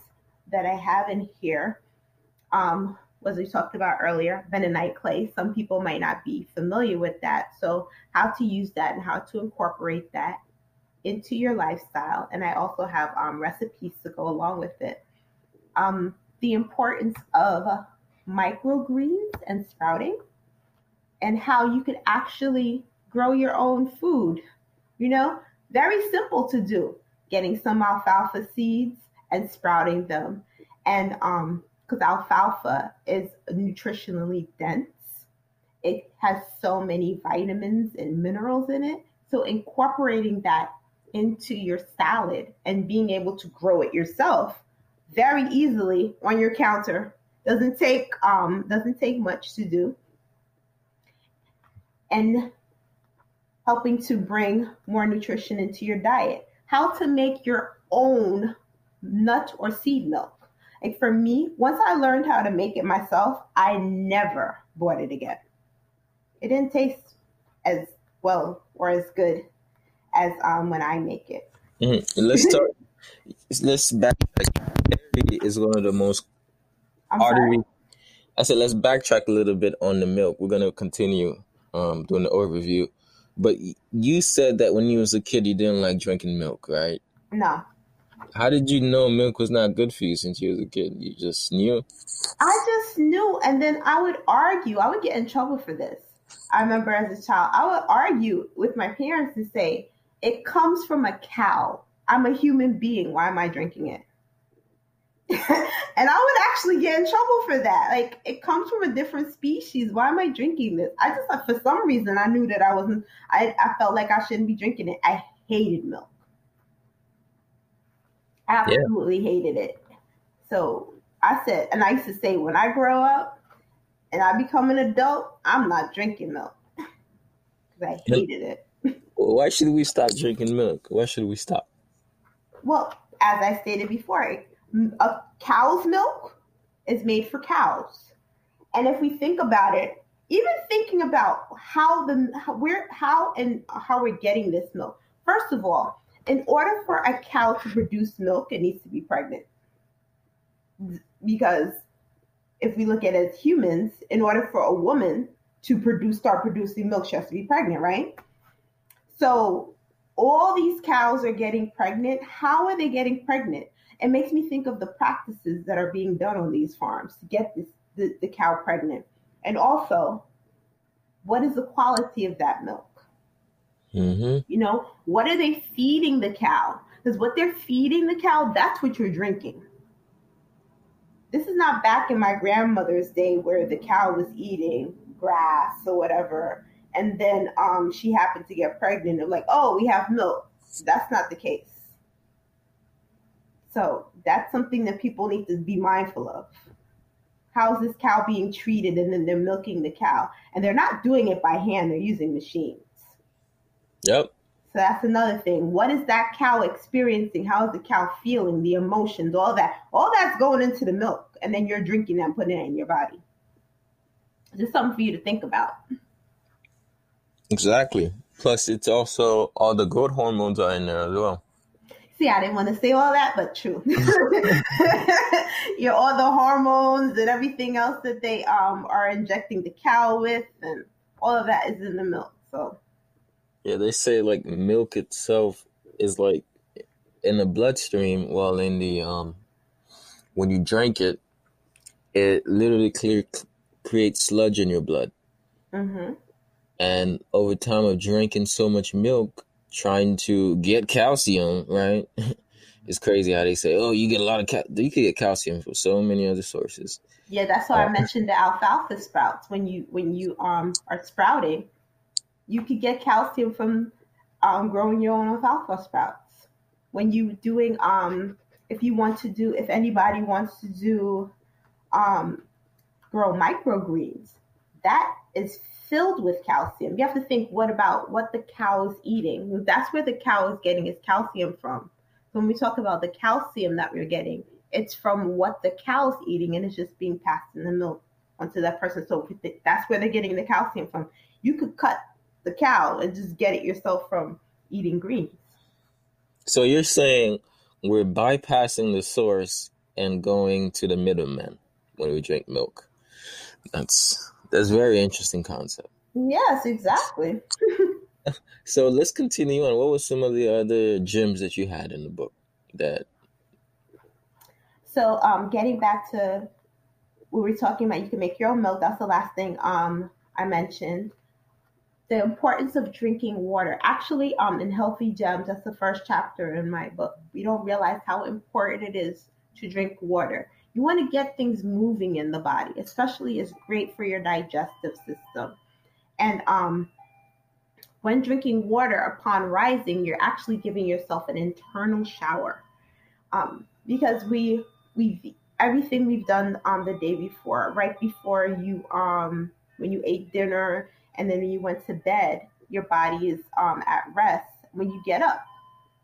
that I have in here um, was we talked about earlier, bentonite clay. Some people might not be familiar with that. So, how to use that and how to incorporate that into your lifestyle. And I also have um, recipes to go along with it. Um, the importance of microgreens and sprouting, and how you can actually grow your own food. You know, very simple to do. Getting some alfalfa seeds and sprouting them. And um, because alfalfa is nutritionally dense. It has so many vitamins and minerals in it. So incorporating that into your salad and being able to grow it yourself very easily on your counter doesn't take um, doesn't take much to do. And helping to bring more nutrition into your diet. How to make your own nut or seed milk. Like for me, once I learned how to make it myself, I never bought it again. It didn't taste as well or as good as um, when I make it. Mm-hmm. Let's start. let's backtrack. Dairy is one of the most I'm artery. sorry. I said let's backtrack a little bit on the milk. We're gonna continue um, doing the overview. But you said that when you was a kid, you didn't like drinking milk, right? No, How did you know milk was not good for you since you was a kid? You just knew. I just knew, and then I would argue. I would get in trouble for this. I remember as a child, I would argue with my parents and say, "It comes from a cow. I'm a human being. Why am I drinking it?" and I would actually get in trouble for that. Like, it comes from a different species. Why am I drinking this? I just, like for some reason, I knew that I wasn't. I, I felt like I shouldn't be drinking it. I hated milk. Absolutely hated it. So I said, and I used to say, when I grow up and I become an adult, I'm not drinking milk because I hated it. Why should we stop drinking milk? Why should we stop? Well, as I stated before, a cow's milk is made for cows, and if we think about it, even thinking about how the how, where how and how we're getting this milk. First of all, in order for a cow to produce milk, it needs to be pregnant. Because if we look at it as humans, in order for a woman to produce start producing milk, she has to be pregnant, right? So all these cows are getting pregnant. How are they getting pregnant? It makes me think of the practices that are being done on these farms to get this the, the cow pregnant. And also, what is the quality of that milk? Mm-hmm. You know, what are they feeding the cow? Because what they're feeding the cow, that's what you're drinking. This is not back in my grandmother's day where the cow was eating grass or whatever, and then um, she happened to get pregnant and like, oh, we have milk. That's not the case. So that's something that people need to be mindful of. How's this cow being treated? And then they're milking the cow, and they're not doing it by hand; they're using machines. So that's another thing. What is that cow experiencing? How is the cow feeling? The emotions, all that. All that's going into the milk, and then you're drinking that and putting it in your body. Just something for you to think about. Exactly. Plus, it's also all the growth hormones are in there as well. See, I didn't want to say all that, but true. you know, all the hormones and everything else that they um, are injecting the cow with, and all of that is in the milk. So yeah, they say like milk itself is like in the bloodstream, while in the um when you drink it, it literally clear creates sludge in your blood. Mm-hmm. And over time of drinking so much milk, trying to get calcium, right? it's crazy how they say, "Oh, you get a lot of cal." You can get calcium from so many other sources. Yeah, that's why uh, I mentioned the alfalfa sprouts. When you when you um are sprouting, you could get calcium from um, growing your own alfalfa sprouts. When you doing um if you want to do if anybody wants to do um grow microgreens, that is filled with calcium. You have to think what about what the cow is eating? That's where the cow is getting its calcium from. When we talk about the calcium that we're getting, it's from what the cow's eating and it's just being passed in the milk onto that person. So that's where they're getting the calcium from. You could cut the cow and just get it yourself from eating greens. So you're saying we're bypassing the source and going to the middleman when we drink milk. That's that's very interesting concept. Yes, exactly. so let's continue on. What were some of the other gems that you had in the book that so um, getting back to what we were talking about you can make your own milk. That's the last thing um, I mentioned. The importance of drinking water. Actually, um, in Healthy Gems, that's the first chapter in my book. We don't realize how important it is to drink water. You want to get things moving in the body, especially is great for your digestive system. And um, when drinking water upon rising, you're actually giving yourself an internal shower. Um, because we we've everything we've done on the day before, right before you um when you ate dinner and then when you went to bed, your body is um at rest. When you get up,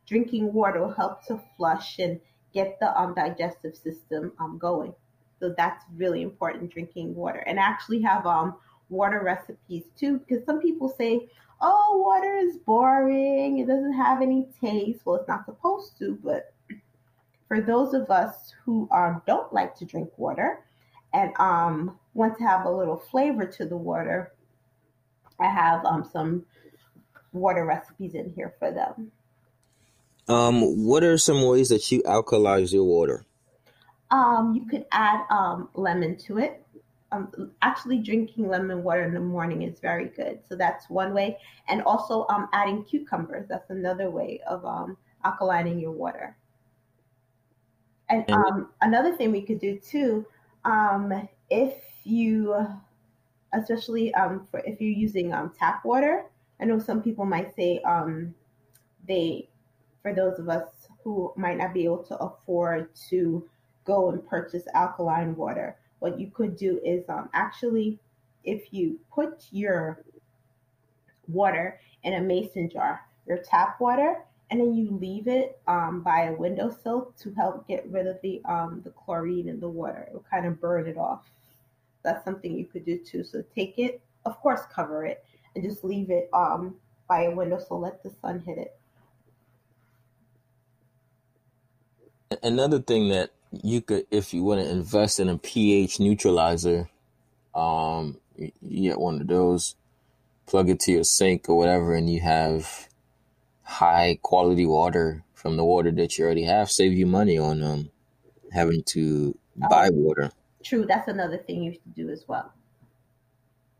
drinking water will help to flush and get the um digestive system um going. So that's really important drinking water. And I actually have um water recipes too because some people say, "Oh, water is boring. It doesn't have any taste." Well, it's not supposed to, but for those of us who um, don't like to drink water and um, want to have a little flavor to the water, I have um, some water recipes in here for them. Um, what are some ways that you alkalize your water? Um, you could add um, lemon to it. Um, actually, drinking lemon water in the morning is very good. So that's one way. And also um, adding cucumbers. That's another way of um, alkalining your water. And um, another thing we could do too, um, if you, especially um, for if you're using um, tap water, I know some people might say um, they, for those of us who might not be able to afford to go and purchase alkaline water, what you could do is um, actually, if you put your water in a mason jar, your tap water, and then you leave it um, by a windowsill to help get rid of the um, the chlorine in the water. It will kind of burn it off. That's something you could do too. So take it, of course, cover it, and just leave it um, by a window so Let the sun hit it. Another thing that you could, if you want to invest in a pH neutralizer, um, you get one of those, plug it to your sink or whatever, and you have high quality water from the water that you already have save you money on um having to buy water. True, that's another thing you should do as well.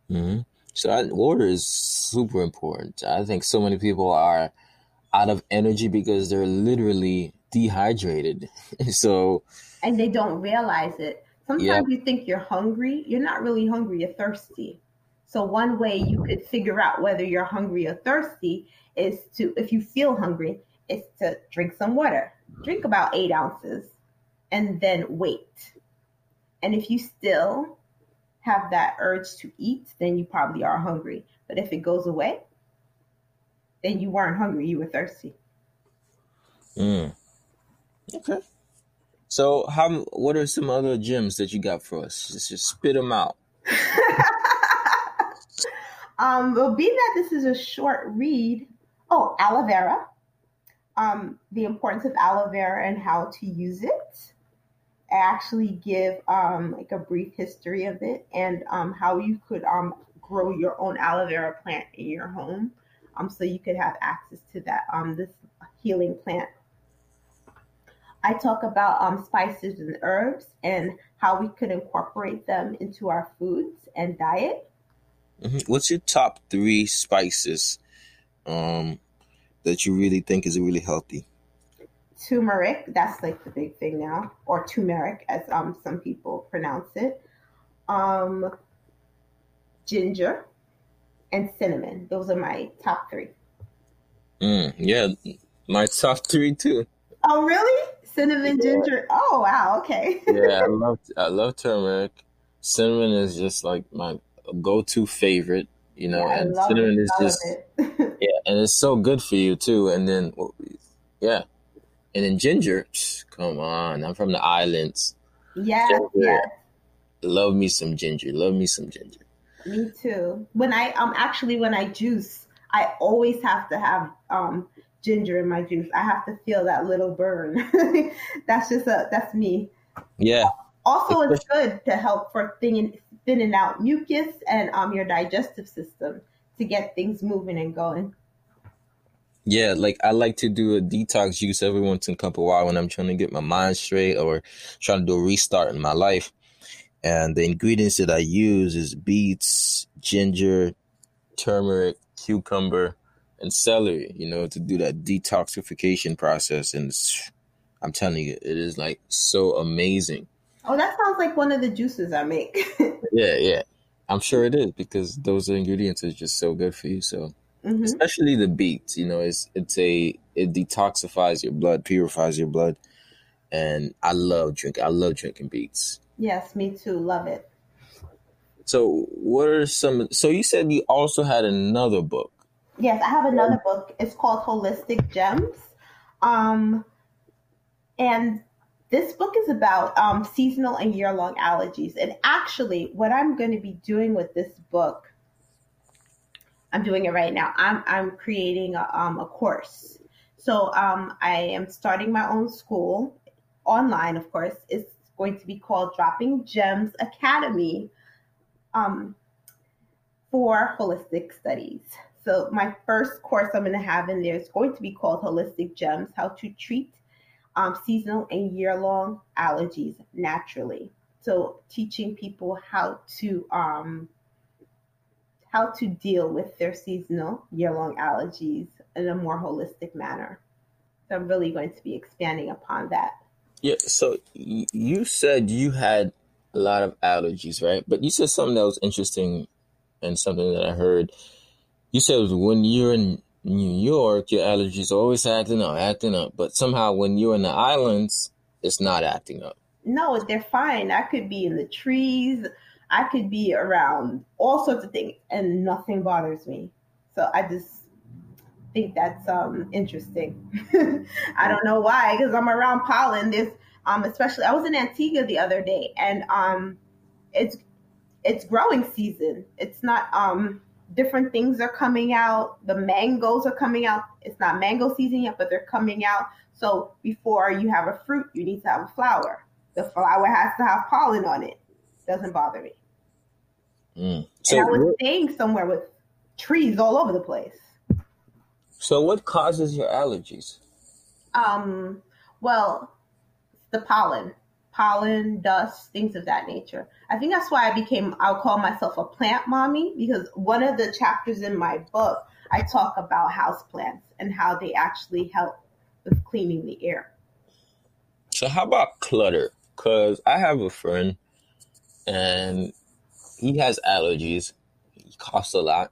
Mm-hmm. So I, water is super important. I think so many people are out of energy because they're literally dehydrated. so and they don't realize it. Sometimes yeah. you think you're hungry. You're not really hungry. You're thirsty. So one way you could figure out whether you're hungry or thirsty is to, if you feel hungry, is to drink some water. Drink about eight ounces and then wait. And if you still have that urge to eat, then you probably are hungry. But if it goes away, then you weren't hungry, you were thirsty. Mm. Okay. So, how? What are some other gems that you got for us? Just, just spit them out. um, well, being that this is a short read, Oh, aloe vera. Um, the importance of aloe vera and how to use it. Actually give um, like a brief history of it and um, how you could um, grow your own aloe vera plant in your home, um, so you could have access to that um this healing plant. I talk about um spices and herbs and how we could incorporate them into our foods and diet. Mm-hmm. What's your top three spices um, that you really think is really healthy? Turmeric, that's like the big thing now, or turmeric as um some people pronounce it. Um, ginger and cinnamon. Those are my top three. Mm, yeah, my top three too. Oh, really? Cinnamon, yeah. ginger. Oh, wow. Okay. yeah, I love I love turmeric. Cinnamon is just like my go-to favorite, you know, yeah, and cinnamon is just yeah, and it's so good for you too. And then yeah, and then ginger. Come on, I'm from the islands. Yeah, yeah. Love me some ginger. Love me some ginger. Me too. When I um actually when I juice, I always have to have um ginger in my juice. I have to feel that little burn. that's just a that's me. Yeah. Also, it's good to help for thinning thinning out mucus and um your digestive system to get things moving and going. Yeah, like I like to do a detox juice every once in a couple of while when I'm trying to get my mind straight or trying to do a restart in my life. And the ingredients that I use is beets, ginger, turmeric, cucumber, and celery, you know, to do that detoxification process. And I'm telling you, it is like so amazing. Oh, that sounds like one of the juices I make. yeah, yeah. I'm sure it is because those ingredients are just so good for you. So, mm-hmm. especially the beets, you know, it's it's a it detoxifies your blood, purifies your blood, and I love drink. I love drinking beets. Yes, me too. Love it. So, what are some? So, you said you also had another book. Yes, I have another book. It's called Holistic Gems. Um, and this book is about um, seasonal and year long allergies. And actually, what I'm going to be doing with this book, I'm doing it right now. I'm, I'm creating a, um, a course. So um, I am starting my own school online, of course. It's going to be called Dropping Gems Academy um, for Holistic Studies. So my first course I'm going to have in there is going to be called Holistic Gems: How to Treat um, Seasonal and Year-Long Allergies Naturally. So teaching people how to um, how to deal with their seasonal year-long allergies in a more holistic manner. So I'm really going to be expanding upon that. Yeah. So you said you had a lot of allergies, right? But you said something that was interesting and something that I heard you said when you're in New York, your allergies always acting up, acting up. But somehow when you're in the islands, it's not acting up. No, they're fine. I could be in the trees. I could be around all sorts of things and nothing bothers me. So I just think that's um, interesting. I don't know why, because I'm around pollen. This, um, especially I was in Antigua the other day, and um, it's it's growing season. It's not um, different things are coming out. The mangoes are coming out. It's not mango season yet, but they're coming out. So before you have a fruit, you need to have a flower. The flower has to have pollen on it. Doesn't bother me. Mm. So and I was staying somewhere with trees all over the place. So what causes your allergies? Um, well, the pollen pollen, dust, things of that nature. I think that's why I became, I'll call myself a plant mommy because one of the chapters in my book, I talk about houseplants and how they actually help with cleaning the air. So, how about clutter? Because I have a friend and he has allergies, he coughs a lot.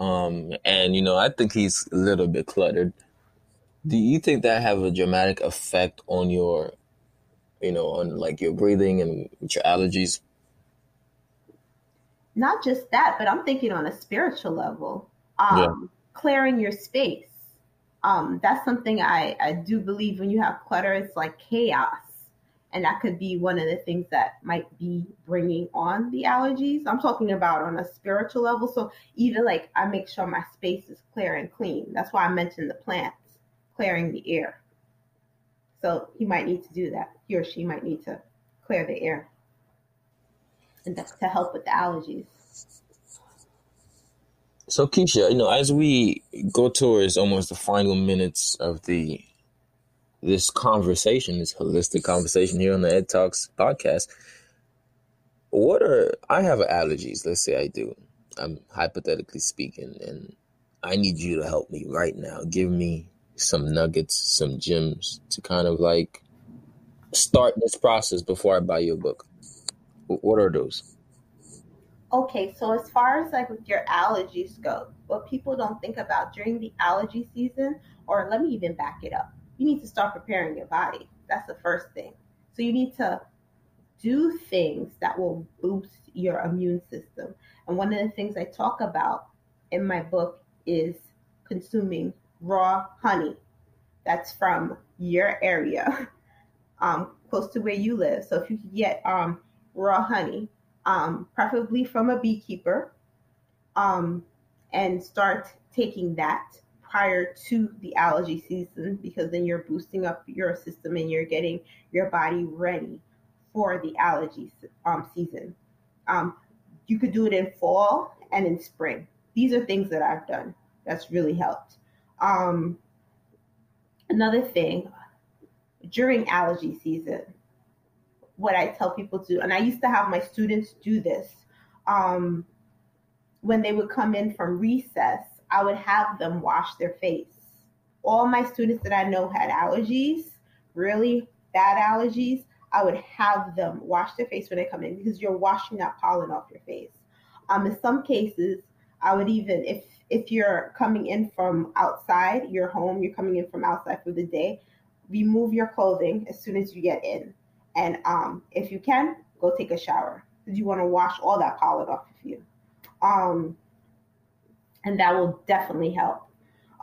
Um, and you know, I think he's a little bit cluttered. Do you think that have a dramatic effect on your you know, on like your breathing and your allergies? Not just that, but I'm thinking on a spiritual level. Um, yeah. Clearing your space. Um, that's something I, I do believe when you have clutter, it's like chaos. And that could be one of the things that might be bringing on the allergies. I'm talking about on a spiritual level. So even like I make sure my space is clear and clean. That's why I mentioned the plants, clearing the air. So he might need to do that. He or she might need to clear the air. And that's to help with the allergies. So Keisha, you know, as we go towards almost the final minutes of the this conversation, this holistic conversation here on the Ed Talks podcast, what are I have allergies, let's say I do. I'm hypothetically speaking, and I need you to help me right now. Give me some nuggets, some gems to kind of like start this process before I buy your book. What are those? Okay, so as far as like with your allergies go, what people don't think about during the allergy season, or let me even back it up, you need to start preparing your body. That's the first thing. So you need to do things that will boost your immune system. And one of the things I talk about in my book is consuming raw honey that's from your area, um, close to where you live. So if you can get um, raw honey, um, preferably from a beekeeper, um, and start taking that prior to the allergy season because then you're boosting up your system and you're getting your body ready for the allergy um, season. Um, you could do it in fall and in spring. These are things that I've done that's really helped. Um, another thing during allergy season, what I tell people to, and I used to have my students do this. Um, when they would come in from recess, I would have them wash their face. All my students that I know had allergies, really bad allergies, I would have them wash their face when they come in because you're washing that pollen off your face. Um, in some cases, I would even if if you're coming in from outside your home, you're coming in from outside for the day, remove your clothing as soon as you get in. And um, if you can, go take a shower because you want to wash all that pollen off of you. Um, and that will definitely help.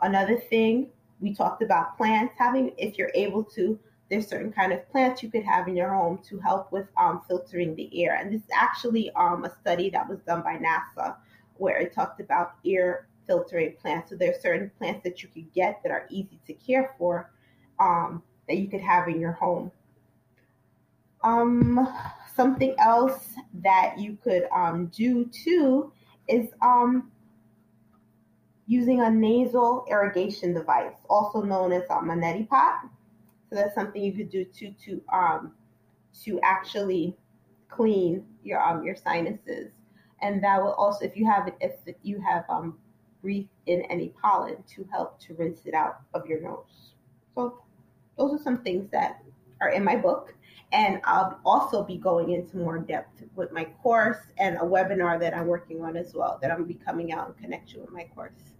Another thing we talked about plants having, if you're able to, there's certain kind of plants you could have in your home to help with um, filtering the air. And this is actually um, a study that was done by NASA where it talked about air filtering plants. So there's certain plants that you could get that are easy to care for um, that you could have in your home. Um, something else that you could um, do too is um, using a nasal irrigation device, also known as a Manetti pot. So that's something you could do to to um, to actually clean your um, your sinuses, and that will also if you have if you have um, breathed in any pollen to help to rinse it out of your nose. So those are some things that are in my book and I'll also be going into more depth with my course and a webinar that I'm working on as well that I'm going to be coming out in connection with my course.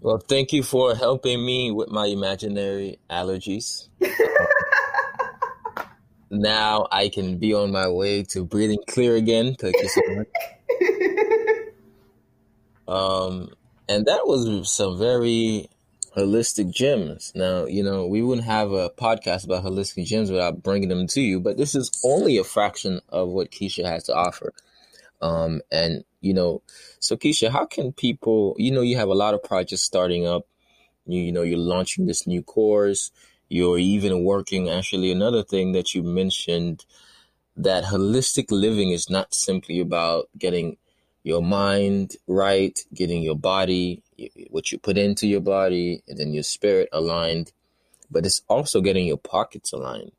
Well, thank you for helping me with my imaginary allergies. now I can be on my way to breathing clear again. Thank you so much. um, and that was some very holistic gems. Now, you know, we wouldn't have a podcast about holistic gems without bringing them to you, but this is only a fraction of what Keisha has to offer. Um, and, you know, so Keisha, how can people, you know, you have a lot of projects starting up. You, you know, you're launching this new course. You're even working, actually, another thing that you mentioned that holistic living is not simply about getting your mind right, getting your body, what you put into your body, and then your spirit aligned. But it's also getting your pockets aligned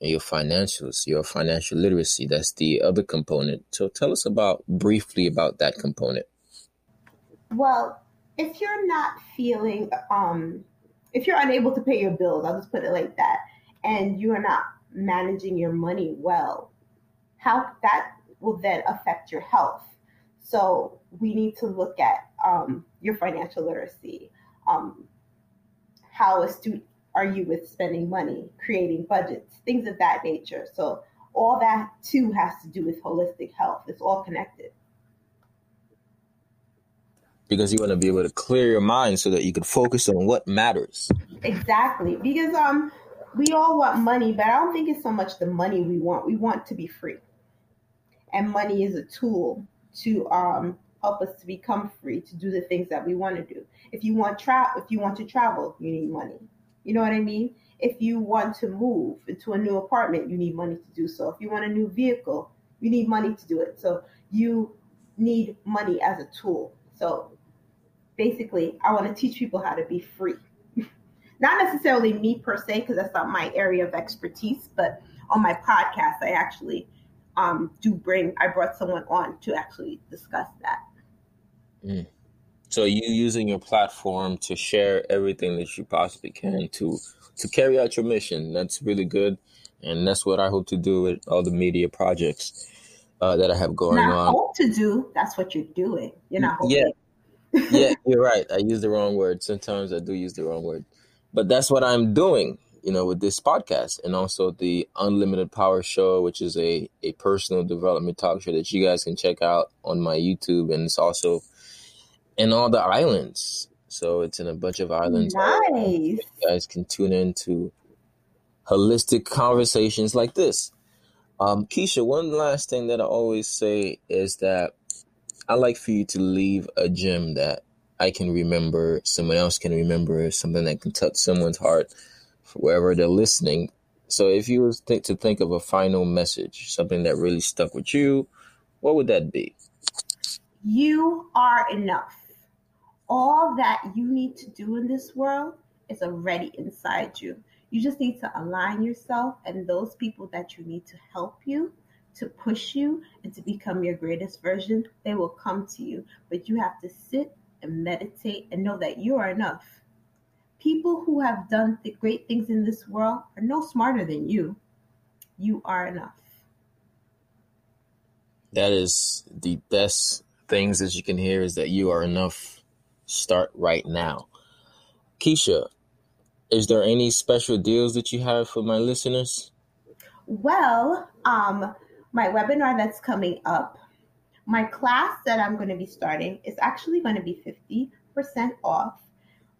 your financials, your financial literacy. That's the other component. So tell us about briefly about that component. Well, if you're not feeling, um, if you're unable to pay your bills, I'll just put it like that, and you are not managing your money well, how that will then affect your health so we need to look at um, your financial literacy. Um, how astute are you with spending money, creating budgets, things of that nature. So all that too has to do with holistic health. It's all connected. Because you want to be able to clear your mind so that you can focus on what matters. Exactly. Because um we all want money, but I don't think it's so much the money we want. We want to be free. And money is a tool to um, help us to become free to do the things that we want to do. If you want tra- if you want to travel, you need money. You know what I mean? If you want to move into a new apartment, you need money to do so. If you want a new vehicle, you need money to do it. So you need money as a tool. So basically, I want to teach people how to be free. not necessarily me per se, because that's not my area of expertise, but on my podcast, I actually um, do bring, I brought someone on to actually discuss that. Mm. So you using your platform to share everything that you possibly can to to carry out your mission. That's really good, and that's what I hope to do with all the media projects uh, that I have going not on. Hope to do. That's what you're doing. You're not hoping. Yeah, yeah, you're right. I use the wrong word. Sometimes I do use the wrong word, but that's what I'm doing. You know, with this podcast and also the Unlimited Power Show, which is a a personal development talk show that you guys can check out on my YouTube, and it's also in all the islands. So it's in a bunch of islands. Nice. You guys can tune in to holistic conversations like this. Um, Keisha, one last thing that I always say is that I like for you to leave a gem that I can remember, someone else can remember, something that can touch someone's heart for wherever they're listening. So if you was think to think of a final message, something that really stuck with you, what would that be? You are enough. All that you need to do in this world is already inside you. You just need to align yourself and those people that you need to help you, to push you, and to become your greatest version, they will come to you. But you have to sit and meditate and know that you are enough. People who have done the great things in this world are no smarter than you. You are enough. That is the best things that you can hear is that you are enough. Start right now. Keisha, is there any special deals that you have for my listeners? Well, um, my webinar that's coming up, my class that I'm going to be starting is actually going to be 50% off.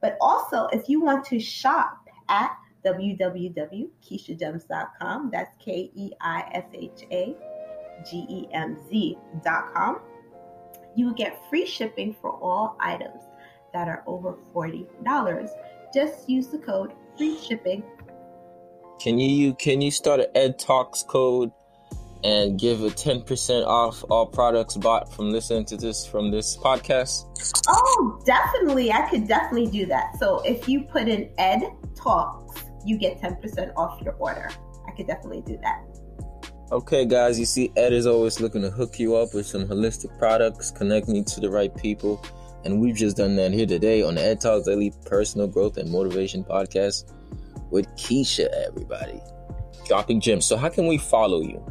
But also, if you want to shop at www.keishagemz.com, that's K E I S H A G E M Z.com, you will get free shipping for all items that are over $40. Just use the code free shipping. Can you can you start an Ed Talks code and give a 10% off all products bought from listening to this from this podcast? Oh, definitely. I could definitely do that. So if you put in Ed Talks, you get 10% off your order. I could definitely do that. Okay, guys, you see, Ed is always looking to hook you up with some holistic products, connecting you to the right people. And we've just done that here today on the Ed Talks Daily Personal Growth and Motivation Podcast with Keisha, everybody. Dropping gems. So, how can we follow you?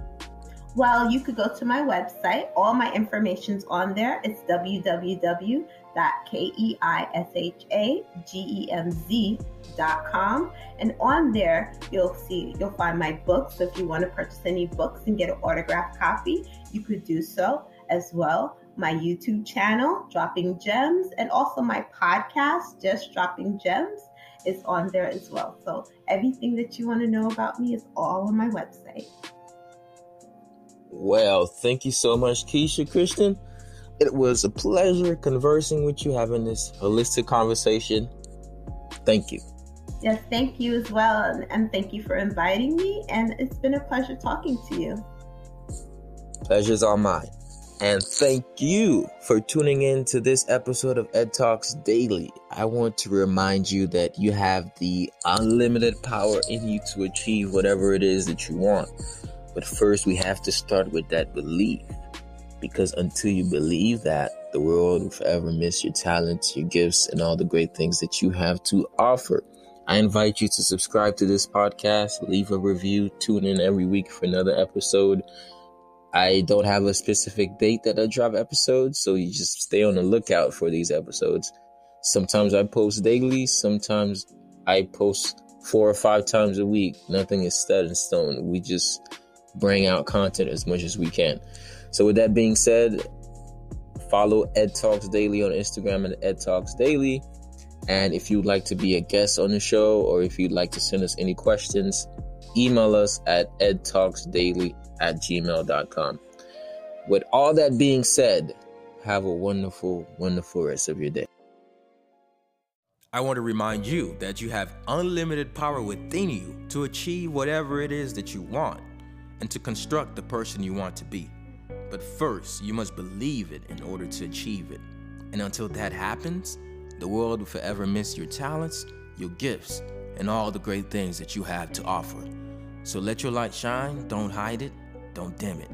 Well, you could go to my website. All my information's on there. It's www.keishagemz.com. And on there, you'll see, you'll find my books. So if you want to purchase any books and get an autographed copy, you could do so as well. My YouTube channel, Dropping Gems, and also my podcast, Just Dropping Gems, is on there as well. So everything that you want to know about me is all on my website. Well, thank you so much, Keisha Christian. It was a pleasure conversing with you, having this holistic conversation. Thank you. Yes, thank you as well. And, and thank you for inviting me. And it's been a pleasure talking to you. Pleasure's all mine. And thank you for tuning in to this episode of Ed Talks Daily. I want to remind you that you have the unlimited power in you to achieve whatever it is that you want. But first, we have to start with that belief. Because until you believe that, the world will forever miss your talents, your gifts, and all the great things that you have to offer. I invite you to subscribe to this podcast, leave a review, tune in every week for another episode. I don't have a specific date that I drop episodes, so you just stay on the lookout for these episodes. Sometimes I post daily, sometimes I post four or five times a week. Nothing is set in stone. We just bring out content as much as we can. So, with that being said, follow Ed Talks Daily on Instagram and Ed Talks Daily. And if you'd like to be a guest on the show or if you'd like to send us any questions, email us at edtalksdaily at gmail.com. With all that being said, have a wonderful, wonderful rest of your day. I want to remind you that you have unlimited power within you to achieve whatever it is that you want and to construct the person you want to be. But first, you must believe it in order to achieve it. And until that happens, the world will forever miss your talents, your gifts, and all the great things that you have to offer. So let your light shine, don't hide it, don't dim it.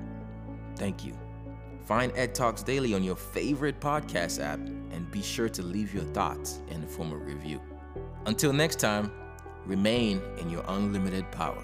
Thank you. Find Ed Talks Daily on your favorite podcast app and be sure to leave your thoughts in the form of review. Until next time, remain in your unlimited power.